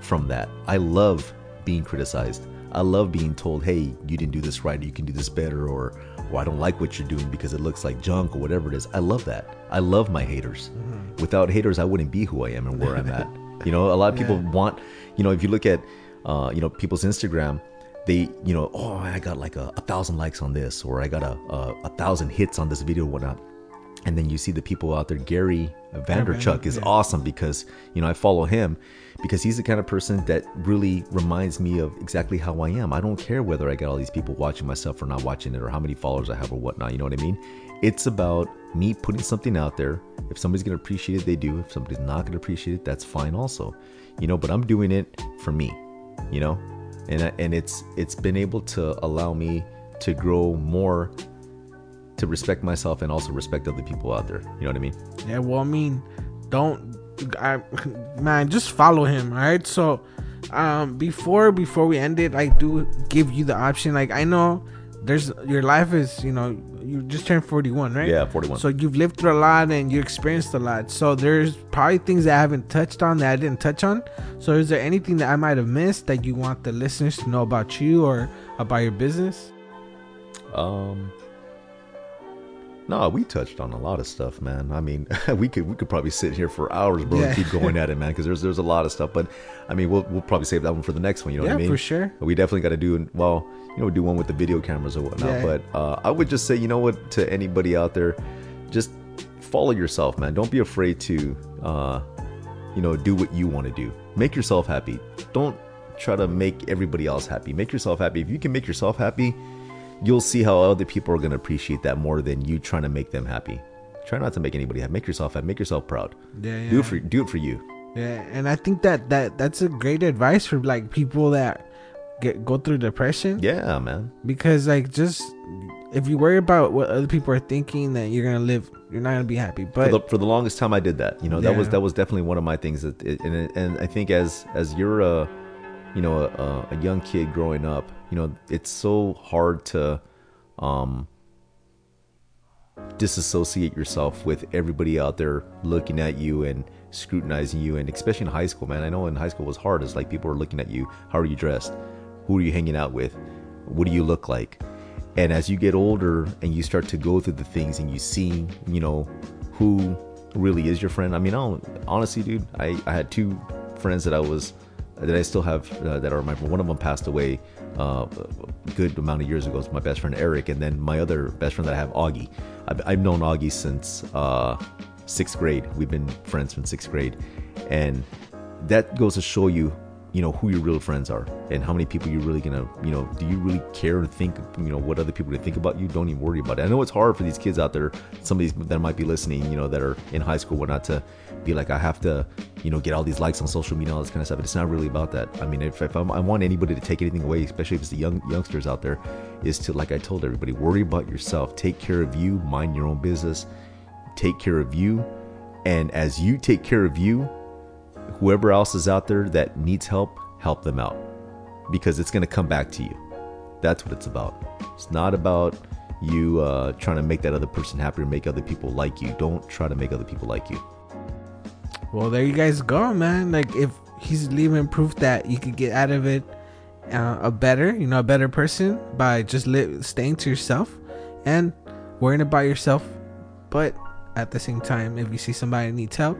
from that. I love being criticized. I love being told hey you didn't do this right you can do this better or or i don't like what you're doing because it looks like junk or whatever it is. I love that. I love my haters. Without haters i wouldn't be who i am and where i'm at. You know a lot of people want you know if you look at uh, you know people's instagram they you know oh i got like a, a thousand likes on this or i got a, a, a thousand hits on this video or whatnot. And then you see the people out there gary Vaynerchuk is yeah. awesome because you know i follow him because he's the kind of person that really reminds me of exactly how i am. I don't care whether i got all these people watching myself or not watching it or how many followers i have or whatnot you know what i mean? It's about me putting something out there. If somebody's going to appreciate it they do. If somebody's not going to appreciate it that's fine also you know but i'm doing it for me you know? And and it's it's been able to allow me to grow more to respect myself and also respect other people out there you know what i mean? Yeah, well, I mean, don't, I, man, just follow him. All right. So, um, before before we end it, I do give you the option. Like, I know there's your life is, you know, you just turned 41, right? Yeah, 41. So you've lived through a lot and you experienced a lot. So there's probably things that I haven't touched on that I didn't touch on. So is there anything that I might have missed that you want the listeners to know about you or about your business? Um, no, we touched on a lot of stuff, man. I mean, we could we could probably sit here for hours, bro, Yeah. and keep going at it, man. Because there's there's a lot of stuff, but I mean, we'll we'll probably save that one for the next one. You know Yeah, what I mean? for sure. But we definitely got to do well, you know, do one with the video cameras or whatnot. Yeah. But uh, I would just say, you know what, to anybody out there, just follow yourself, man. Don't be afraid to, uh, you know, do what you want to do. Make yourself happy. Don't try to make everybody else happy. Make yourself happy. If you can make yourself happy, you'll see how other people are going to appreciate that more than you trying to make them happy. Try not to make anybody happy. Make yourself happy. Make yourself proud. Yeah, Do it for do it for you. Yeah, and I think that that that's a great advice for like people that get go through depression. Yeah, man. because like just if you worry about what other people are thinking, then you're gonna live. You're not gonna be happy. For But the, for the longest time, I did that. You know, that was that was definitely one of my things. That it, and it- and I think as as you're a, you know, a, a young kid growing up, you know, it's so hard to, um, disassociate yourself with everybody out there looking at you and scrutinizing you. And especially in high school man i know in high school was hard. It's like people are looking at you. How are you dressed? Who are you hanging out with? What do you look like? And as you get older and you start to go through the things and you see you know who really is your friend. I mean I honestly dude I, I had two friends that i was that i still have uh, that are my one of them passed away uh, a good amount of years ago it's my best friend eric and then my other best friend that i have augie. I've, I've known augie since uh, sixth grade. We've been friends from sixth grade. And that goes to show you you know who your real friends are and how many people you're really gonna you know do you really care to think you know what other people gonna think about you? Don't even worry about it. I know it's hard for these kids out there some of these that might be listening you know that are in high school whatnot to be like i have to you know get all these likes on social media all this kind of stuff it's not really about that. I mean if, if i want anybody to take anything away especially if it's the young youngsters out there is to like i told everybody worry about yourself. Take care of you mind your own business take care of you and as you take care of you whoever else is out there that needs help, help them out because it's going to come back to you. That's what it's about. It's not about you uh, trying to make that other person happy or make other people like you. Don't try to make other people like you. well, there you guys go, man. Like if he's leaving proof that you could get out of it uh, a better, you know, a better person by just li- staying to yourself and worrying about yourself. But at the same time, if you see somebody needs help,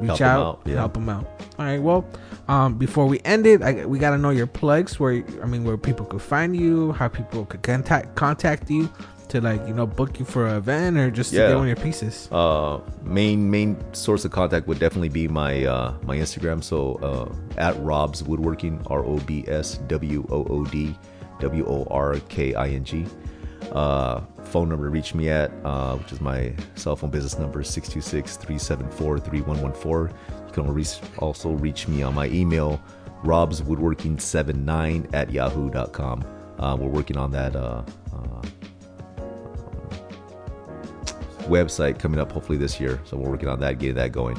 reach Help out, out, yeah. help them out. All right. Well, um, before we end it, I, we gotta know your plugs. Where I mean, where people could find you, how people could contact contact you. to like you know book you for an event or just to get one of your pieces? Uh, main main source of contact would definitely be my uh, my Instagram. So uh, at Rob's Woodworking, R O B S W O O D W O R K I N G. Uh, phone number to reach me at, uh, which is my cell phone business number, 626-374-3114. You can also reach me on my email, robswoodworking79 at yahoo.com. Uh, we're working on that uh, uh, website coming up hopefully this year. So we're working on that, getting that going.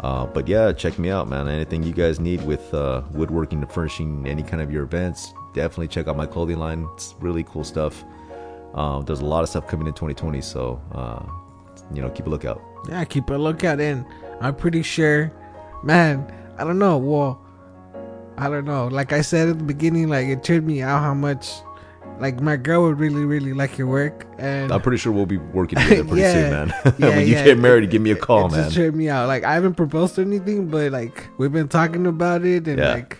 Uh, but yeah, check me out, man. Anything you guys need with uh, woodworking and furnishing any kind of your events, definitely check out my clothing line. It's really cool stuff. Um, there's a lot of stuff coming in 2020, so uh, you know, keep a lookout. Yeah, keep a lookout and I'm pretty sure, man. I don't know. Well, I don't know. Like I said at the beginning, like it tripped me out how much, like my girl would really, really like your work, and I'm pretty sure we'll be working together pretty Yeah. soon, man. Yeah, when you yeah. get married, give me a call, it man. just tripped me out. Like I haven't proposed or anything, but like we've been talking about it, and like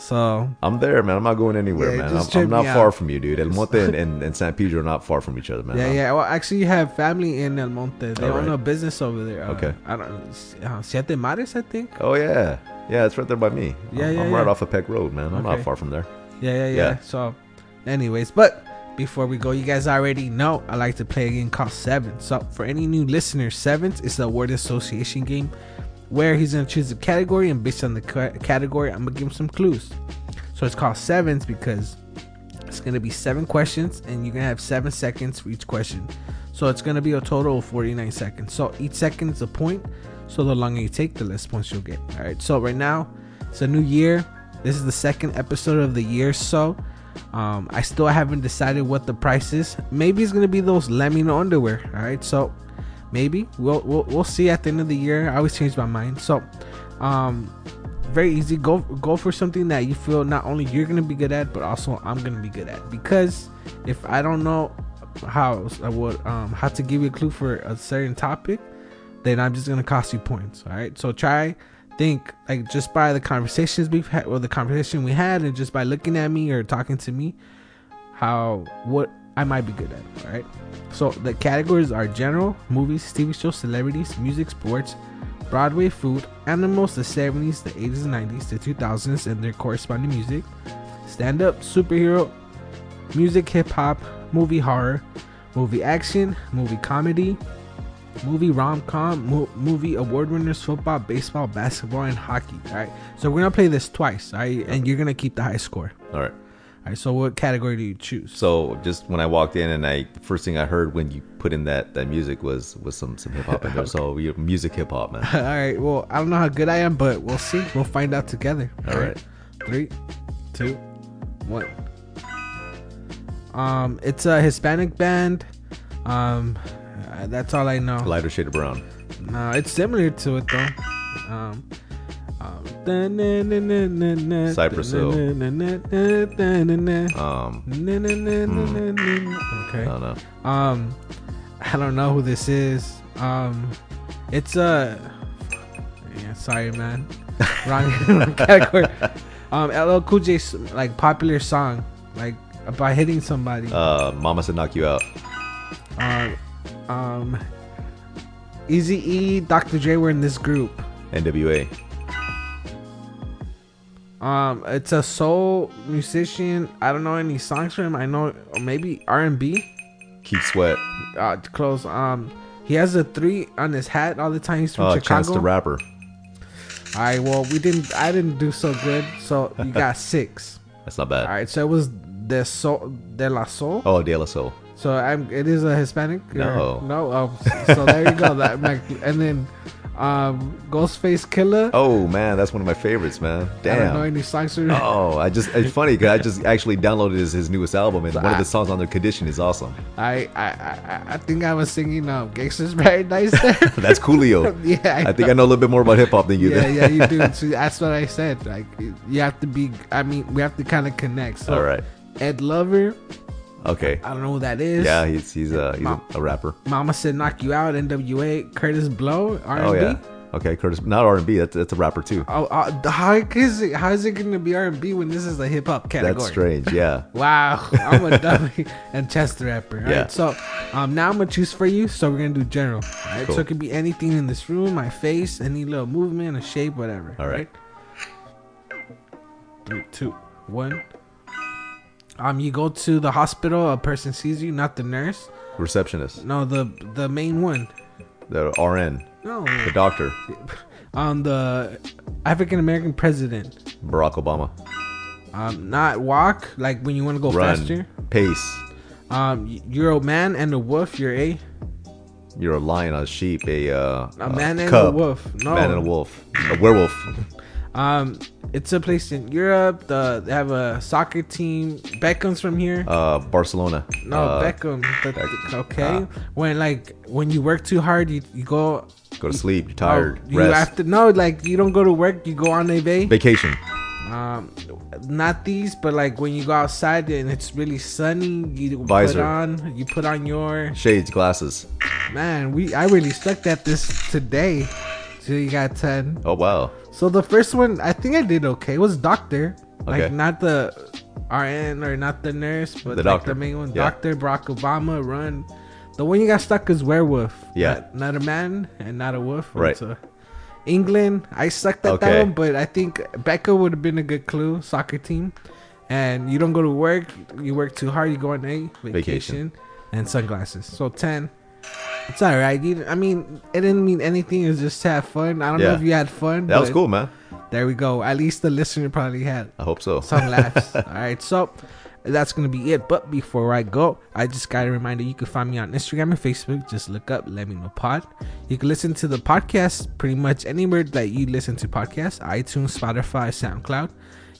so. I'm there, man. I'm not going anywhere, Yeah, man. I'm, I'm not far out. from you, dude. El Monte and, and, and San Pedro are not far from each other, man. Yeah, I'm- yeah. Well, actually, you have family in El Monte. They own right. a business over there. Uh, Okay. I don't. Uh, Siete Mares, I think. Oh yeah, yeah. It's right there by me. Yeah, I'm, yeah, I'm right yeah. off of Peck Road, man. I'm not far from there. Yeah, yeah, yeah, Yeah. So, anyways, but before we go, you guys already know I like to play a game called Sevens. So, for any new listeners, Sevens is a word association game where he's gonna choose a category, and based on the ca- category, I'm gonna give him some clues. So it's called Sevens because it's gonna be seven questions, and you're gonna have seven seconds for each question. So it's gonna be a total of 49 seconds. So each second is a point. So the longer you take, the less points you'll get. All right. So right now, it's a new year. This is the second episode of the year. So um, I still haven't decided what the price is. Maybe it's gonna be those let underwear. All right. So maybe we'll we'll, we'll see at the end of the year. I always change my mind. So um, very easy. Go go for something that you feel not only you're gonna be good at, but also I'm gonna be good at. Because if I don't know how I would um how to give you a clue for a certain topic, then I'm just gonna cost you points. All right. So try think like just by the conversations we've had or the conversation we had, and just by looking at me or talking to me, how what I might be good at. All right. So the categories are general, movies, TV shows, celebrities, music, sports, Broadway food, animals, the 70s, the 80s, and 90s, the 2000s, and their corresponding music, stand up, superhero, music, hip hop, movie horror, movie action, movie comedy, movie rom com, mo- movie award winners, football, baseball, basketball, and hockey. All right. So we're gonna play this twice. All right, and you're gonna keep the high score. All right. Right. So what category do you choose? So just when I walked in and I the first thing I heard when you put in that that music was was some some hip hop in there. So you music hip hop, man. All right. Well, I don't know how good I am, but we'll see. We'll find out together. All right. Three, two, one. Um, it's a Hispanic band. Um, uh, that's all I know. Lighter shade of brown. No, it's similar to it though. Um, um, Cypress Hill. Um, Um, okay. I don't know. Um, I don't know who this is. Um, it's a. Yeah, sorry, man. Wrong, wrong category. Um, LL Cool J's like popular song, like about hitting somebody. Uh, Mama said knock you out. Um, um, Eazy E, Dr. J were in this group. NWA. Um, it's a soul musician. I don't know any songs from him. I know maybe R and B. Keith Sweat. Uh, close. Um, he has a three on his hat all the time. He's from Uh, Chicago. Chance the Rapper. All right. Well, we didn't. I didn't do so good. So you got six. That's not bad. All right. So it was de soul de la soul. Oh, De La Soul. So I'm. It is a Hispanic. or- No. No. Oh, so there you go. That and then, um, Ghostface Killah. Oh man, that's one of my favorites, man. I don't know Damn. any songs. Oh, I just it's funny because I just actually downloaded his, his newest album and one of the songs on there, "Condition," is awesome. I, I I I think I was singing um, "Gangsters Paradise." There. That's Coolio. yeah. I think I know a little bit more about hip hop than you. yeah, do. yeah, you do. So that's what I said. Like you have to be. I mean, we have to kind of connect. So All right. Ed Lover. Okay. I don't know who that is. Yeah, he's he's a he's a, a rapper. Mama said knock you out. N.W.A. Kurtis Blow. R&B. Oh yeah. Okay, Kurtis, not R and B. That's that's a rapper too. Oh, uh, how is it? How is it going to be R and B when this is a hip hop category? That's strange. Yeah. Wow, I'm a dummy and chest rapper. All Yeah. right, so um, now I'm gonna choose for you. So we're gonna do general. All right, Cool. so it could be anything in this room, my face, any little movement, a shape, whatever. All right. Three, two, one. Um, you go to the hospital. A person sees you, not the nurse. Receptionist, No, the the main one. the RN, No, the doctor, um, the African American president. Barack Obama. Um, not walk like when you want to go Run, faster. pace. Um, you're a man and a wolf. You're a You're a lion, a sheep, a uh, A man and a wolf. No. man and a wolf, a werewolf. Um, it's a place in Europe. The, they have a soccer team. Beckham's from here. Uh, Barcelona. no, uh, Beckham. Okay. ah. when like when you work too hard, you, you go. Go to sleep. You're tired. oh, you rest. have to no, like you don't go to work. You go on a day. Vacation. Um, not these, but like when you go outside and it's really sunny, you put on you put on your Shades, glasses. man. We I really stuck at this today. So you got ten. Oh wow. So the first one, I think I did okay. It was doctor, like not the RN or not the nurse, but The like doctor. the main one. Yeah. Doctor Barack Obama run. The one you got stuck is werewolf. Yeah. not, not a man and not a wolf. Right. It's a- England. I sucked at that one, but I think Becca would have been a good clue. Soccer team, and you don't go to work. You work too hard. You go on a vacation, Vacation. and sunglasses. So ten. It's all right. You, I mean, it didn't mean anything. It was just to have fun. I don't know if you had fun. That was cool, man. there we go. At least the listener probably had I hope so. some laughs. All right, so that's gonna be it. But before I go, I just got a reminder: you can find me on Instagram and Facebook. Just look up "Let Me Know Pod." You can listen to the podcast pretty much anywhere that you listen to podcasts: iTunes, Spotify, SoundCloud.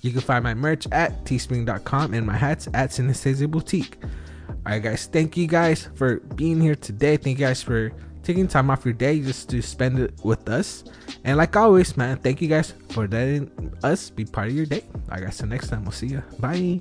You can find my merch at teespring.com and my hats at Synesthesia Boutique. All right, guys. Thank you guys for being here today. Thank you guys for taking time off your day just to spend it with us. And like always, man, thank you guys for letting us be part of your day. I guess till next time, we'll see you. Bye.